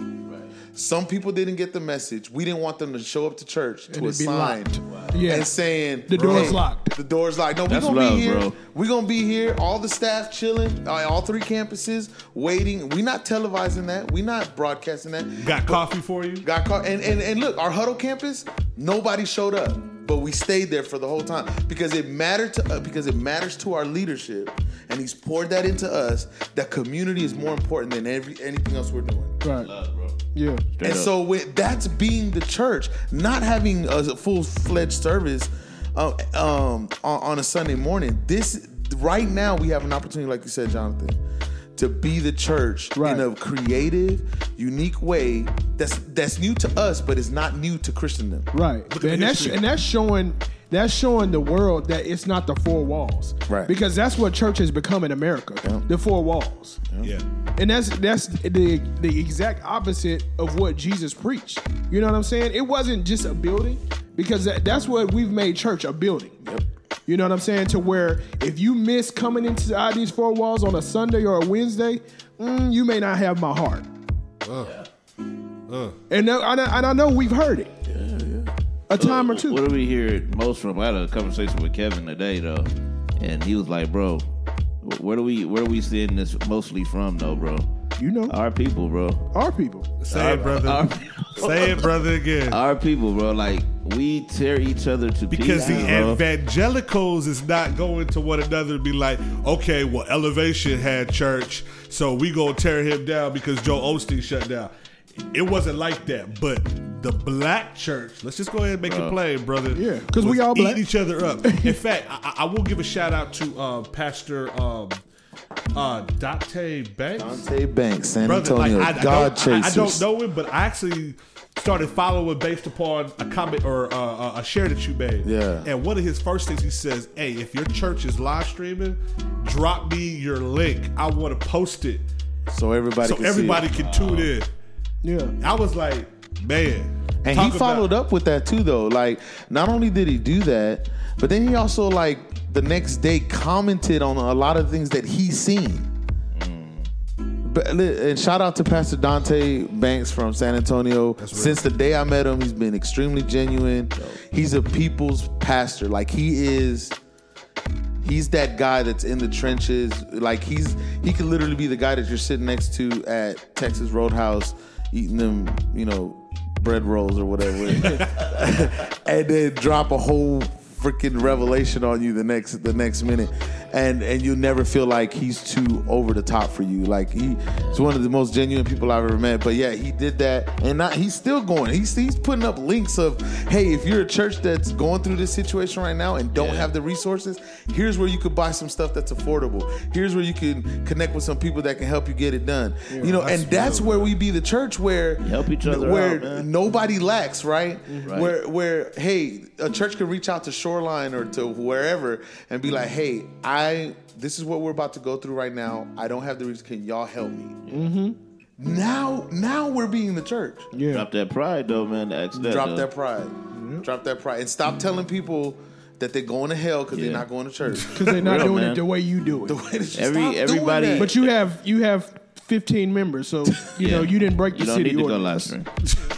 some people didn't get the message, we didn't want them to show up to church to a it'd be sign locked. Yeah. and saying The door's "Hey, locked." The door's locked. No, we're That's gonna love, be here. bro. We're gonna be here. All the staff chilling. uh, All three campuses waiting. We're not televising that. We're not broadcasting that. Got coffee for you? Got coffee. And, and and look, our huddle campus, nobody showed up, but we stayed there for the whole time because it mattered to uh, because it matters to our leadership, and he's poured that into us. That community is more important than every anything else we're doing. Right. Love, bro. Yeah. And so with, that's being the church, not having a full fledged service uh, um, on, on a Sunday morning. This right now we have an opportunity, like you said, Jonathan, to be the church Right. in a creative, unique way that's that's new to us, but is not new to Christendom. Right. And that's and that's showing that's showing the world that it's not the four walls. Right. Because that's what church has become in America. Yeah. The four walls. Yeah. And that's that's the the exact opposite of what Jesus preached. You know what I'm saying? It wasn't just a building because that, that's what we've made church a building. Yep. You know what I'm saying? To where if you miss coming inside these four walls on a Sunday or a Wednesday, mm, you may not have my heart. And, now- and, I, and I know we've heard it. Yeah, yeah. A time or two. What do we hear it most from? I had a conversation with Kevin today though, and he was like, "Bro, where do we where are we seeing this mostly from though, bro? You know, Our people, bro. our people. Say it, brother. Our, Say it, brother, again. our people, bro. Like we tear each other to Because the pieces, bro. evangelicals is not going to one another and be like, okay, well, Elevation had church, so we gonna tear him down because Joel Osteen shut down. It wasn't like that, but the black church, let's just go ahead and make it plain, brother. Yeah, because we all eating black. each other up. In fact, I, I will give a shout out to uh, Pastor um, uh, Dante Banks. Dante Banks, San brother. Antonio, like, I, I God don't, I, I don't know him, but I actually started following based upon a comment or uh, a share that you made. Yeah. And one of his first things he says, "Hey, if your church is live streaming, drop me your link. I want to post it So everybody, so can see everybody it. can tune in." Yeah. I was like, man. And talk he about- followed up with that too, though. Like, not only did he do that, but then he also like the next day commented on a lot of things that he's seen. But, and shout out to Pastor Dante Banks from San Antonio. Since the day I met him, he's been extremely genuine. He's a people's pastor. Like he is. He's that guy that's in the trenches. Like he's he could literally be the guy that you're sitting next to at Texas Roadhouse, eating them, you know, bread rolls or whatever, and then drop a whole freaking revelation on you the next the next minute, and and you never feel like he's too over the top for you. Like he, he's one of the most genuine people I've ever met. But yeah, he did that, and not, he's still going. He's he's putting up links of, hey, if you're a church that's going through this situation right now and don't Yeah. have the resources, here's where you could buy some stuff that's affordable. Here's where you can connect with some people that can help you get it done. you know, and that's where we be the church where Help each other where out, man. nobody lacks, right? Mm-hmm. Right. Where where hey, a church can reach out to Shoreline or to wherever and be like, hey, I this is what we're about to go through right now. I don't have the reason. Can y'all help me? Mm-hmm. Now, now we're being the church. Yeah. Drop that pride though, man. Ask that. Drop though. that pride. Drop that pride, and stop telling people that they're going to hell because Yeah. they're not going to church. Because they're not Real, doing man. it the way you do it. The way that you Every- stop doing everybody- that. But you have you have 15 members, so you know you didn't break the You don't city need to go ordinance. last ring.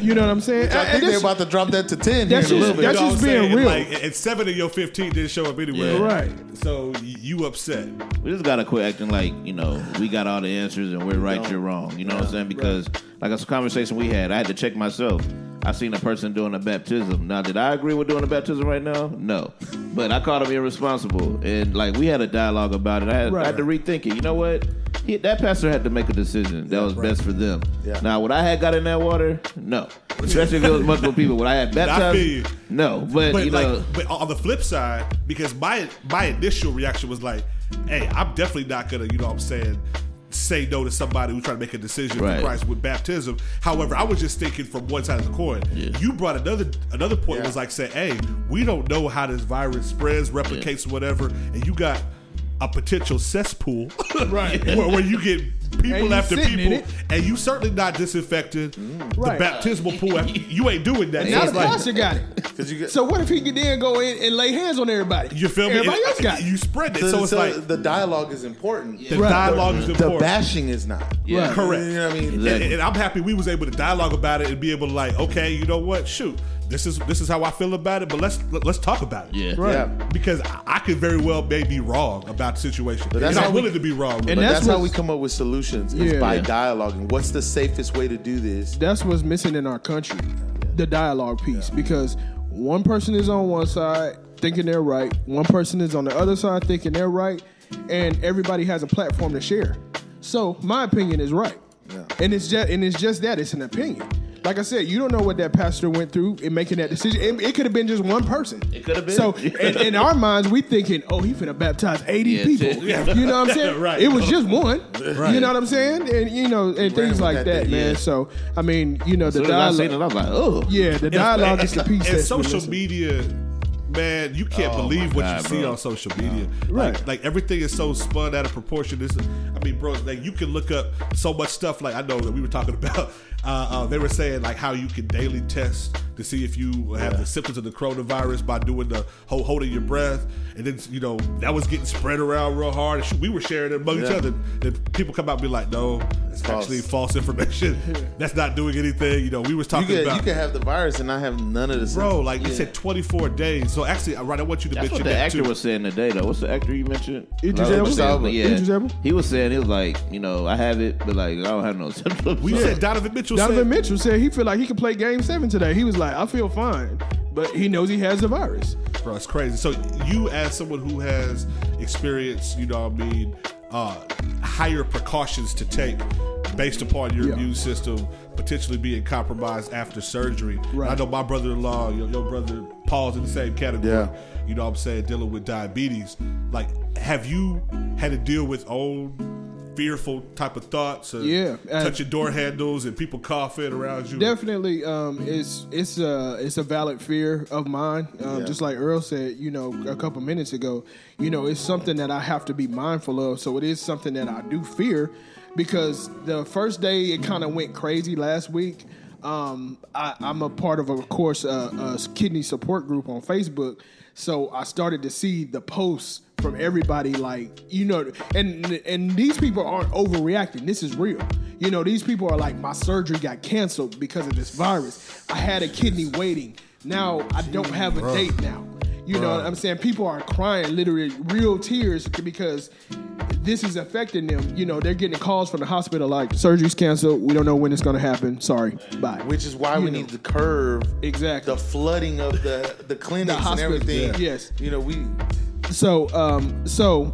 You know what I'm saying? I And think they're this- about to drop that to ten here in That's a little just- bit. that's You know just what I'm being saying? real. Like, and seven of your fifteen didn't show up anyway. Yeah. Right. So y- you upset. We just gotta quit acting like you know we got all the answers and we're right, you're wrong. You know what I'm saying? Because like that's a conversation we had. I had to check myself. I seen a person doing a baptism. Now, did I agree with doing a baptism right now? No, but I called him irresponsible, and like we had a dialogue about it. I had, I had to rethink it. You know what? He, that pastor had to make a decision that was best for them. Yeah. Now, would I had got in that water? No, especially if it was multiple people. Would I had baptized? No, but, But you like, know, but on the flip side, because my my initial reaction was like, "Hey, I'm definitely not gonna, you know, what I'm saying." Say no to somebody who's trying to make a decision Right. for Christ with baptism. However, I was just thinking from one side of the coin. Yeah. You brought another another point Yeah. was like say, hey, we don't know how this virus spreads, replicates, whatever, and you got a potential cesspool, Right. where, where you get people you after people, and you certainly not disinfected mm. Right. the baptismal pool. after- You ain't doing that. Now So the like- pastor got it. you get- So what if he could then go in and lay hands on everybody? You feel me? Everybody It- else got it. You spread it, So, so it's so like the dialogue is important. the Right. dialogue is important. The bashing is not. Yeah. Right. Correct. You know what I mean? And, and I'm happy we was able to dialogue about it and be able to like, okay, you know what? Shoot, this is this is how I feel about it, but let's let, let's talk about it. yeah, Right. Yeah. Because I, I could very well may be wrong about the situation, that's and how I'm we- willing to be wrong. And But that's that's, how we come up with solutions is Yeah. by Yeah. dialoguing. What's the safest way to do this? That's what's missing in our country, the dialogue piece. Because one person is on one side thinking they're right, one person is on the other side thinking they're right, and everybody has a platform to share. So my opinion is right, and it's just and it's just that it's an opinion. Like I said, you don't know what that pastor went through in making that decision. It, it could have been just one person. It could have been. So in, in our minds, we thinking, oh, he finna baptize eighty Yeah, people. Yeah. You know what I'm saying? Right. It was just one. Right. You know what I'm saying? And you know, and ran things like that that, man. yeah. So I mean, you know, the soon as I seen it, I dialogue. was like, oh, Yeah, the dialogue and, is the piece. and social media, man, you can't Oh, believe my what God, you see on social media. Right. Like, like everything is so spun out of proportion. This, I mean, bro, like you can look up so much stuff. Like I know that we were talking about. Uh, uh, they were saying like how you can daily test to see if you have the symptoms of the coronavirus by doing the whole holding your breath, and then you know that was getting spread around real hard. We were sharing it among each other. Then people come out and be like, "No, it's False. actually false information. That's not doing anything." You know, we was You talking about you can have the virus and not have none of this. Bro, symptoms. like you said, 24 days. So actually, right, I want you to That's mention what the that actor too. was saying today, though. What's the actor you mentioned? Idris Elba? Yeah, Idris Elba? he was saying he was like, you know, I have it, but like I don't have no symptoms. we said Donovan Mitchell Donovan said, Mitchell said he feel like he could play Game Seven today. He was like, I feel fine, but he knows he has the virus. bro, it's crazy. So you, as someone who has experience, you know, what I mean, uh, higher precautions to take based upon your Yeah. immune system potentially being compromised after surgery. Right. I know my brother-in-law, your, your brother Paul's in the same category. Yeah. You know, what I'm saying dealing with diabetes. Like, have you had to deal with own fearful type of thoughts? Or Yeah, touch your door handles and people coughing around you. Definitely, um, it's it's a it's a valid fear of mine. Um, Yeah. Just like Earl said, you know, a couple minutes ago, you know, it's something that I have to be mindful of. So it is something that I do fear because the first day it kind of went crazy last week. Um, I, I'm a part of, of course, a, a kidney support group on Facebook. So I started to see the posts from everybody, like you know, and and these people aren't overreacting. This is real. You know, these people are like, my surgery got canceled because of this virus. I had a kidney waiting. Now I don't have a date now. You know what I'm saying? People are crying literally real tears because this is affecting them. You know, they're getting calls from the hospital like surgery's canceled. We don't know when it's going to happen. Sorry, bye. Which is why You we know. need to curve Exactly. the flooding of the the clinics and hospital, everything. yeah. Yes. you know we so um so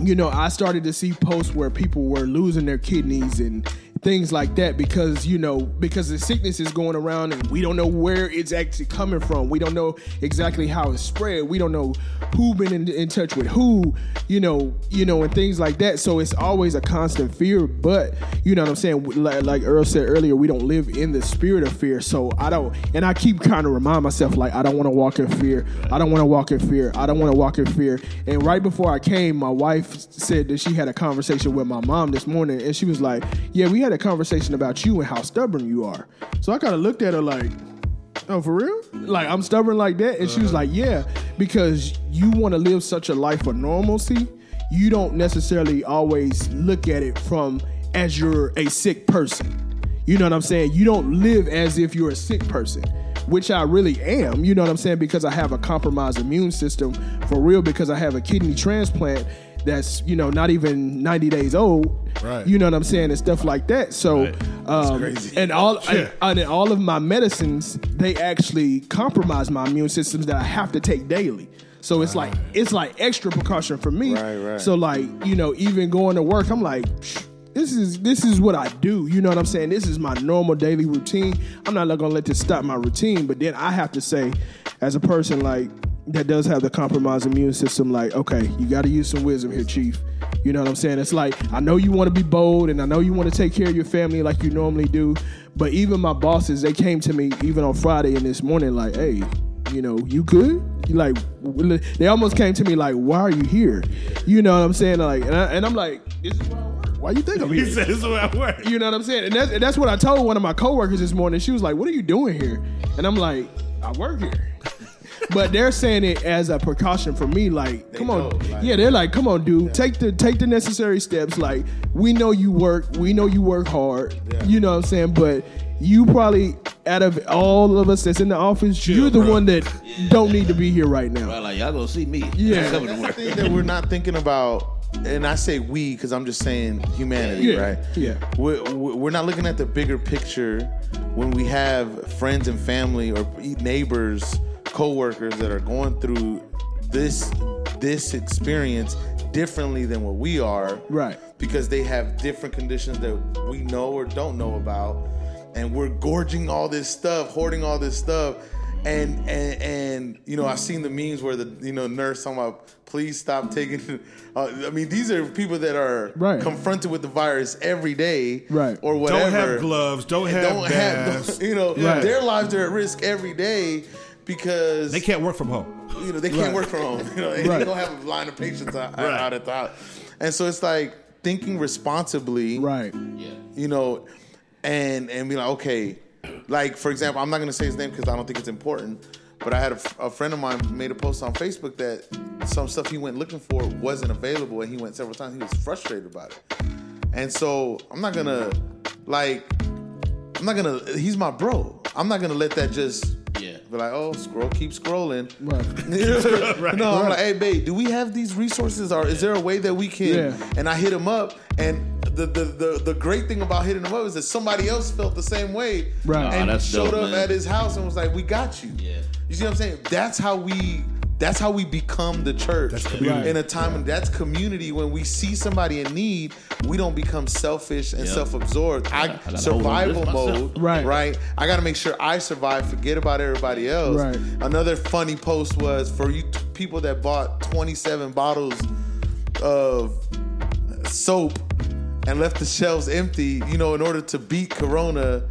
you know i started to see posts where people were losing their kidneys and things like that because you know because the sickness is going around and we don't know where it's actually coming from. We don't know exactly how it's spread. We don't know who been in, in touch with who you know you know and things like that. So it's always a constant fear but you know what i'm saying? Like, like earl said earlier we don't live in the spirit of fear. So i don't and i keep kind of remind myself like i don't want to walk in fear. I don't want to walk in fear. I don't want to walk in fear. And right before i came my wife said that she had a conversation with my mom this morning and she was like yeah we had a conversation about you and how stubborn you are so i kind of looked at her like Oh, for real? Like I'm stubborn like that? And she was uh-huh. like, Yeah, because you want to live such a life of normalcy. You don't necessarily always look at it from as you're a sick person. You know what I'm saying? You don't live as if you're a sick person, which I really am. You know what I'm saying? Because I have a compromised immune system for real, because I have a kidney transplant that's, you know, not even 90 days old. Right. You know what I'm saying? And stuff like that. So, um, crazy. and all Yeah. and, and all of my medicines, they actually compromise my immune systems that I have to take daily. So it's like it's like extra precaution for me. Right, right. So like you know, even going to work, I'm like, this is this is what I do. You know what I'm saying? This is my normal daily routine. I'm not gonna let this stop my routine. But then I have to say, as a person like that does have the compromised immune system, like okay, you got to use some wisdom here, chief. You know what I'm saying? It's like I know you want to be bold and I know you want to take care of your family like you normally do, but even my bosses, they came to me even on Friday and this morning like, "Hey, you know, you good?" You like they almost came to me like, "Why are you here?" You know what I'm saying? Like, and, I, and I'm like, "This is where I work. Why you think I'm He here?" said, "This is where I work." You know what I'm saying? And that's, and that's what I told one of my coworkers this morning. She was like, "What are you doing here?" And I'm like, "I work here." But they're saying it as a precaution for me. Like, come on, know, like- yeah, they're like, "Come on, dude, take the take the necessary steps." Like, we know you work, we know you work hard. You know what I'm saying? But you probably out of all of us that's in the office, Chill, you're the bro. one that don't need to be here right now. Right, like y'all gonna see me. Yeah. coming to That's the work. thing that we're not thinking about. And I say we because I'm just saying humanity, Yeah, right? yeah. We're, we're not looking at the bigger picture when we have friends and family or neighbors, coworkers that are going through this this experience differently than what we are, Right. Because they have different conditions that we know or don't know about, and we're gorging all this stuff, hoarding all this stuff, and and and you know I've seen the memes where the you know nurse talking about please stop taking. Uh, I mean these are people that are Right. confronted with the virus every day, Right. Or whatever. Don't have gloves, don't have don't have masks. you know Right. their lives are at risk every day because They can't work from home. you know, they can't Right. work from home. You know, they Right. don't have a line of patients out, Right. out at the house. And so it's like thinking responsibly, Right. Yeah. You know, and and be like, okay, like for example, I'm not going to say his name because I don't think it's important, but I had a friend of mine made a post on Facebook that some stuff he went looking for wasn't available, and he went several times. He was frustrated about it, and so I'm not gonna like, I'm not gonna. He's my bro. I'm not gonna let that just. Yeah. Be like, oh, scroll, keep scrolling. Right. No, I'm like, hey, babe, do we have these resources, or is there a way that we can? Yeah. And I hit him up, and the, the the the great thing about hitting him up is that somebody else felt the same way, Right. And Aw, that's showed dope, up man. at his house and was like, "We got you." Yeah. You see what I'm saying? That's how we. That's how we become the church That's community. in a time, and that's community. When we see somebody in need, we don't become selfish and Yeah. self-absorbed. I, I gotta hold on to survival mode, Right. Right. I got to make sure I survive. Forget about everybody else. Right. Another funny post was for you t- people that bought 27 bottles of soap and left the shelves empty. You know, in order to beat Corona,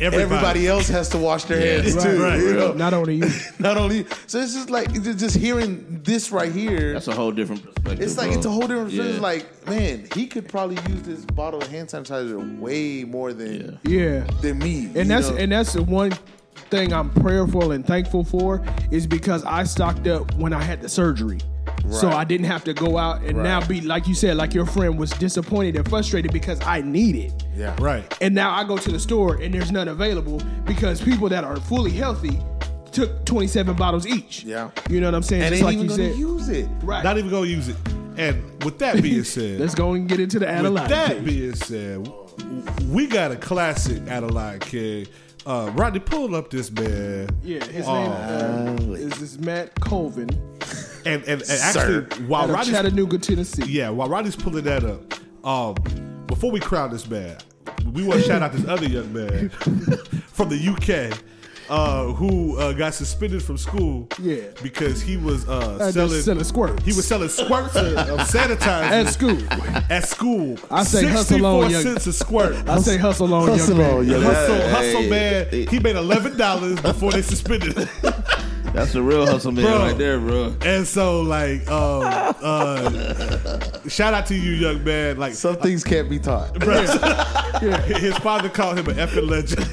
Everybody. everybody, else has to wash their Yeah. hands Right, too. right, you know? Not only you. Not only so, it's just like just hearing this right here. That's a whole different perspective. It's like bro. it's a whole different. Yeah. It's like man, he could probably use this bottle of hand sanitizer way more than Yeah. than me. and that's know? and that's the one thing I'm prayerful and thankful for is because I stocked up when I had the surgery. So I didn't have to go out and now be like you said, like your friend was disappointed and frustrated because I need it. yeah, Right. And now I go to the store and there's none available because people that are fully healthy took 27 bottles each. Yeah. You know what I'm saying? and Just ain't like even you gonna said. use it. right. Not even gonna use it. And with that being said, Let's go and get into the with Adelaide. that case. being said, we got a classic Adelaide kid. Uh, Rodney, pull up this man. yeah, his Oh. name uh, is, is Matt Colvin And and, and actually, while out of Rodney's Chattanooga, Tennessee. Yeah, while Rodney's pulling that up, um, before we crown this man, we want to shout out this other young man from the UK uh, who uh, got suspended from school. Yeah. because he was uh, Uh, selling selling squirts. He was selling squirts of, of sanitizer At school. At school, I say hustle on, young- cents a squirt. I say hustle on, Hustle young man. on, young Hustle, Hey, hustle, man. hey. He made eleven dollars before they suspended him. That's the real hustle man Bro. right there, bro. And so, like, um, uh, shout out to you, young man. Like, Some things can't be taught. his father called him an effing legend.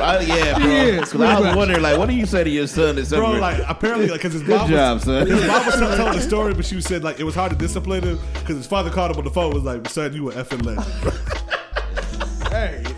I, yeah, bro. He is, 'Cause I was wondering, like, what do you say to your son? That's Bro, like apparently, like, because his Good mom job, was, son. His mom was telling the story, but she said like it was hard to discipline him because his father called him on the phone. Was like, "Son, you an effing legend."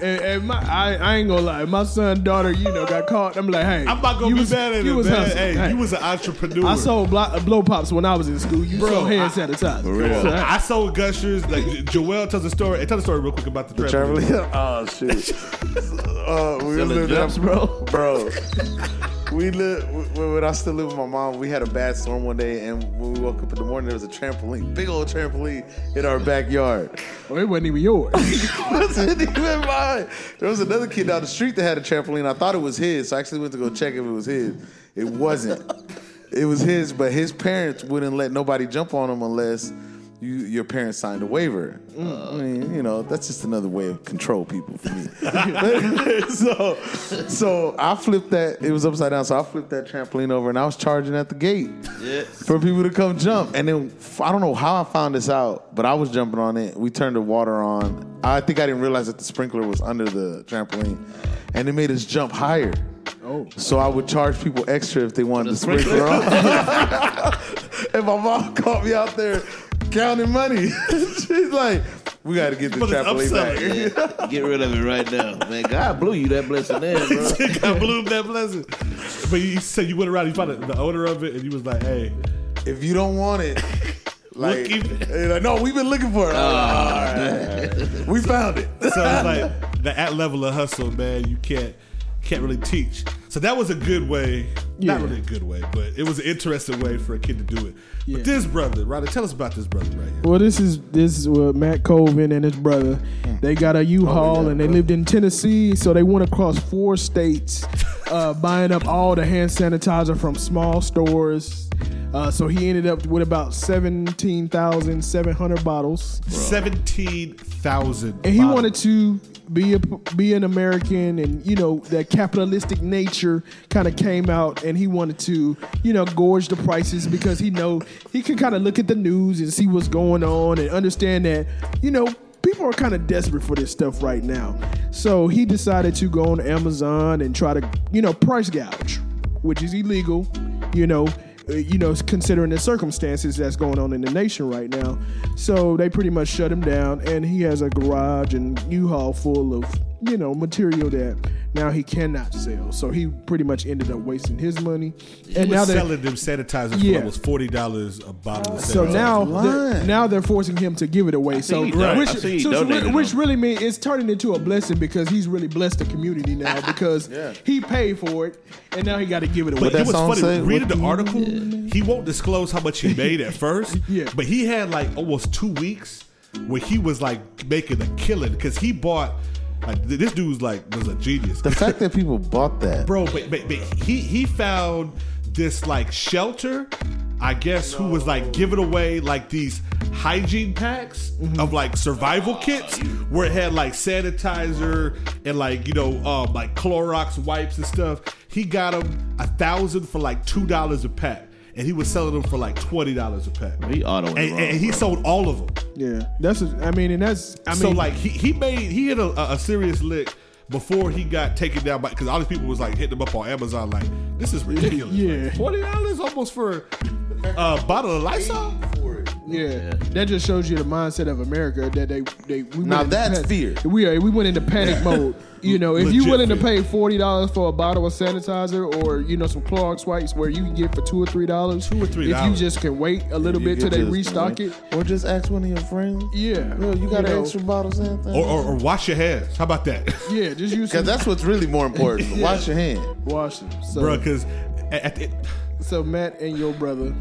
Hey, and, and my, I, I ain't gonna lie. My son, daughter, you know, got caught. I'm like, hey, I'm not gonna you be was, mad at you him, was man. hustling. Hey, you was an entrepreneur. I sold blow, blow pops when I was in school. You Bro, sold hand I- sanitizer. For real. So, hey, I sold gushers. Like Jo- Joel tells a story. Hey, tell the story real quick about the, trampoline. Traveling. Oh shit. uh, we Selling lived jumps, in- bro. bro. We lived when I still lived with my mom. We had a bad storm one day, and when we woke up in the morning, there was a trampoline, big old trampoline in our backyard. well, it wasn't even yours. wasn't even mine. There was another kid down the street that had a trampoline. I thought it was his, so I actually went to go check if it was his. It wasn't. It was his, but his parents wouldn't let nobody jump on him unless you, your parents signed a waiver. Mm. Uh, I mean, you know, that's just another way of control people for me. so, so I flipped that. It was upside down, so I flipped that trampoline over, and I was charging at the gate for people to come jump. And then I don't know how I found this out, but I was jumping on it. We turned the water on. I think I didn't realize that the sprinkler was under the trampoline, and it made us jump higher. Oh. So I would charge people extra if they wanted the The sprinkler on. and my mom caught me out there counting money. She's like, "We got to get the But trampoline back." Yeah, get rid of it right now, man. God blew you that blessing there, bro. I blew that blessing. But you said you went around, you found the- the owner of it, and you was like, "Hey, if you don't want it, like, keep like, no, we've been looking for it. Ah, All right. we found it. So it's like the at level of hustle, man. You can't can't really teach. So that was a good way, not Yeah. really a good way, but it was an interesting way for a kid to do it. Yeah. But this brother, Ryder, tell us about this brother right here. Well, this is this is what Matt Colvin and his brother. They got a U-Haul Oh, yeah, and they bro. lived in Tennessee, so they went across four states, uh, buying up all the hand sanitizer from small stores. Uh, so he ended up with about seventeen thousand seven hundred bottles, Seventeen thousand, and he wanted to be a be an American, and you know that capitalistic nature kind of came out, and he wanted to you know gorge the prices because he know he can kind of look at the news and see what's going on and understand that you know people are kind of desperate for this stuff right now. So he decided to go on Amazon and try to you know price gouge, which is illegal, you know. Uh, You know, considering the circumstances that's going on in the nation right now, so they pretty much shut him down, and he has a garage and U-Haul full of you know material that now he cannot sell. So he pretty much ended up wasting his money, He and now was they're selling them sanitizers Yeah. for almost forty dollars a bottle. Of uh, so now, they're, now they're forcing him to give it away. So, he which, I see so- so donated which really means it's turning into a blessing because he's really blessed the community now because Yeah. he paid for it and now he got to give it away. But that it was funny. say? Reading the article, he won't disclose how much he made at first. Yeah. But he had like almost two weeks where he was like making a killing because he bought like th- this dude's like was a genius. The fact that people bought that, Bro, but, but, but he he found this like shelter, I guess, who was like giving away like these hygiene packs of like survival kits where it had like sanitizer and like you know um like Clorox wipes and stuff. He got them a thousand for like two dollars a pack, and he was selling them for like twenty dollars a pack. He auto And, and he sold all of them. Yeah, that's a, I mean, and that's I mean, so like he, he made he hit a, a serious lick before he got taken down by because all these people was like hitting him up on Amazon like this is ridiculous. Yeah. twenty dollars almost for a bottle of Lysol. Yeah. that just shows you the mindset of America that they they. We Now went into that's panic- fear. We are, we went into panic mode. You know, if you're willing to pay forty dollars for a bottle of sanitizer or you know some Clorox wipes where you can get for two or three dollars, Two or three If you just can wait a little You bit till they just- restock it, Or just ask one of your friends. yeah. Yo, you got an know, extra bottle of anything? Or, or, or wash your hands. How about that, Yeah, just use Because that's what's really more important. Yeah. Wash your hand. wash them. So, bro? Because at, the- so Matt and your brother,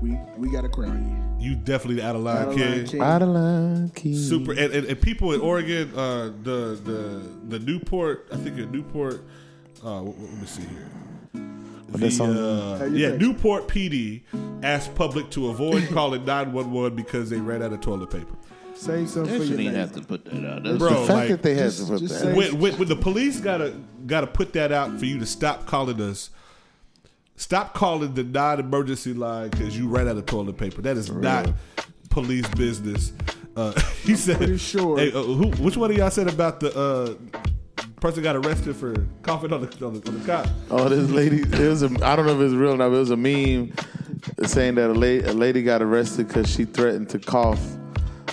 we we got to crown you definitely the out of you. line Adeline kid. Out of line, key. Super and, and, and people in Oregon, uh, the the the Newport, I think in Newport. Uh, what, what- let me see here. that The, song? uh, yeah. Newport PD asked public to avoid calling 911 because they ran out of toilet paper. Say something They for your shouldn't have to put that out. That's Bro, the fact like, that they had just- to put that. say- when, when, when the police gotta gotta put that out for you to stop calling us, stop calling the non-emergency line because you ran out of toilet paper. That is not police business. Uh, he said, pretty sure. Hey, uh, who, which one of y'all said about the uh, person got arrested for coughing on the on the, on the cop? Oh, this lady. It was a. I don't know if it's real or not. But it was a meme saying that a lady, a lady got arrested because she threatened to cough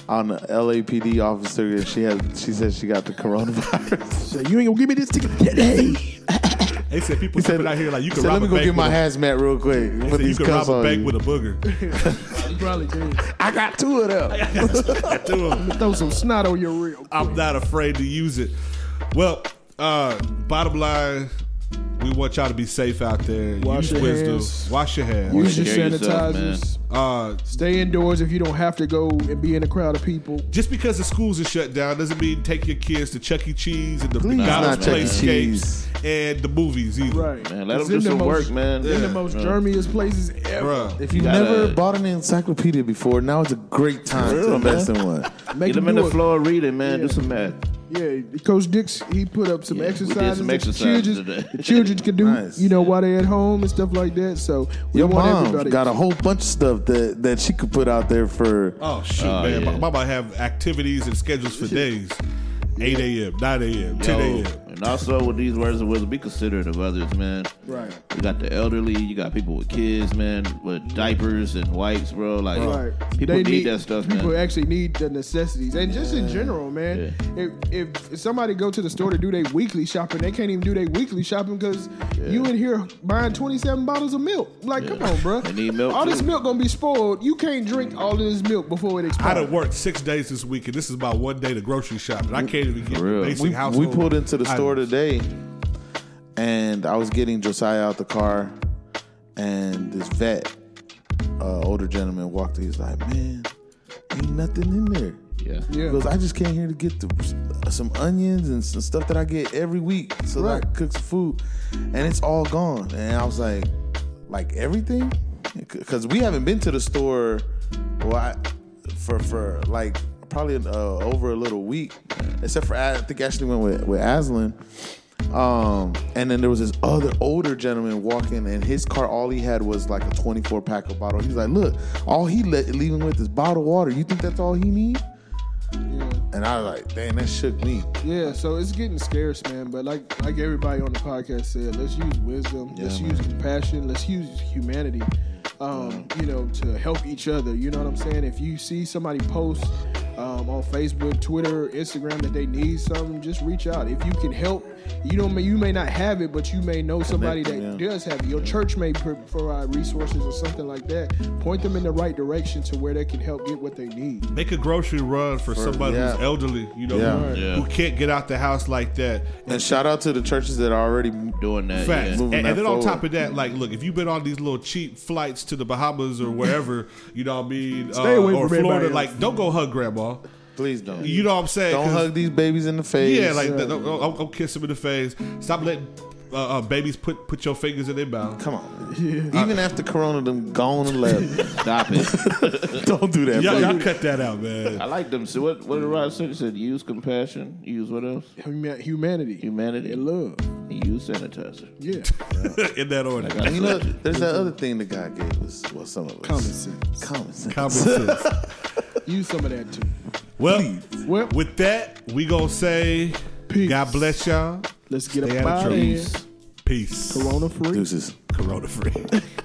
on the LAPD officer, and she had. She said she got the coronavirus. So you ain't gonna give me this ticket today. They said people He said, coming out here like you he can said, rob let me go get my with a- hazmat real quick. they Put said you these can cuffs rob a bank you. with a booger. You probably did. I got two of them. To 'em. Throw some snot on your reel. I'm not afraid to use it. Well, uh, bottom line, we want y'all to be safe out there. Wash use your wisdom. hands. Wash your hands. Use your care of yourself, sanitizers. Uh, Stay indoors if you don't have to go and be in a crowd of people. just because the schools are shut down doesn't mean take your kids to Chuck E. Cheese and the Please McDonald's not Chuck E. playscapes and the movies either. Right. Man, let It's them do in the some most- work, man. In the Yeah. most Bro. germiest places ever. Bruh. If you've gotta- never bought an encyclopedia before, now is a great time to invest in one. Make Get them them in do the it. floor reading, man. Yeah. Do some math. Yeah, Coach Dix, he put up some Yeah, we did exercises some that exercises the children, today. the children can do, Nice. you know, while they're at home and stuff like that. So we Your want mom everybody. got a whole bunch of stuff that, that she could put out there for. Oh shoot, Oh, man! yeah. My mama have activities and schedules for days. 8 a.m., 9 a.m., 10 Yo, a.m. and also with these words of wisdom, be considerate of others, man. Right. You got the elderly, you got people with kids, man, with diapers and wipes, bro. Like Right. people They need, that stuff, People man. actually need the necessities, and just in general, man. If, if if somebody go to the store to do their weekly shopping, they can't even do their weekly shopping because you in here buying twenty seven bottles of milk. Like, come on, bro. They need milk, All this milk gonna be spoiled. You can't drink all of this milk before it expires. I expires. done worked six days this week, and this is about one day to grocery shop, and I can't even get real. basic we, household. we pulled into the store items. today and I was getting Josiah out the car and this vet, uh, older gentleman walked in. He's like, man, ain't nothing in there. Yeah. He Yeah. goes, I just came here to get the, some onions and some stuff that I get every week so that I cook some food. And it's all gone. And I was like, like everything? Because we haven't been to the store well, I, for, for like probably uh, over a little week, except for, I think Ashley went with, with Aslan. Um, and then there was this other older gentleman walking, and his car, all he had was like a 24 pack of bottle. He's like, Look, all he let, leaving with is bottled water. You think that's all he need? Yeah. And I was like, Dang, that shook me. Yeah, so it's getting scarce, man. But like like everybody on the podcast said, let's use wisdom, let's Yeah, use compassion, let's use humanity. Um, you know, to help each other. You know what I'm saying? If you see somebody post um, on Facebook, Twitter, Instagram that they need something, just reach out. If you can help, you know, you may not have it, but you may know somebody that Connect them, does have it. Your church may provide resources or something like that. Point them in the right direction to where they can help get what they need. Make a grocery run for, somebody yeah. who's elderly, you know, Yeah. who, Yeah. who can't get out the house like that. And shout out to the churches that are already Doing that. Facts. Yeah. And, and that then on top of that, like, look, if you've been on these little cheap flights to the Bahamas or wherever, you know what I mean, Stay uh, away or from Florida, like, don't go hug grandma. Please don't. You know what I'm saying? Don't hug these babies in the face. Yeah, like don't, don't, don't- don't kiss them in the face. Stop letting uh, uh, babies put put your fingers in their mouth. come on. Even after Corona, them gone and left. Stop it. don't do that. Y'all, y'all cut that out, man. I like them. So what? What did Rod say? He said use compassion. Use what else? Huma- Humanity, Humanity. and love. Use sanitizer. Yeah, in that order. And you know, there's that other thing that God gave us. Well, some of us. common sense. Common sense. Common sense. Use some of that too. Well, Well, with that, we gonna say, Peace. God bless y'all. let's get Stay up out of out of trouble. here. Peace. Corona free. Deuces. Corona free.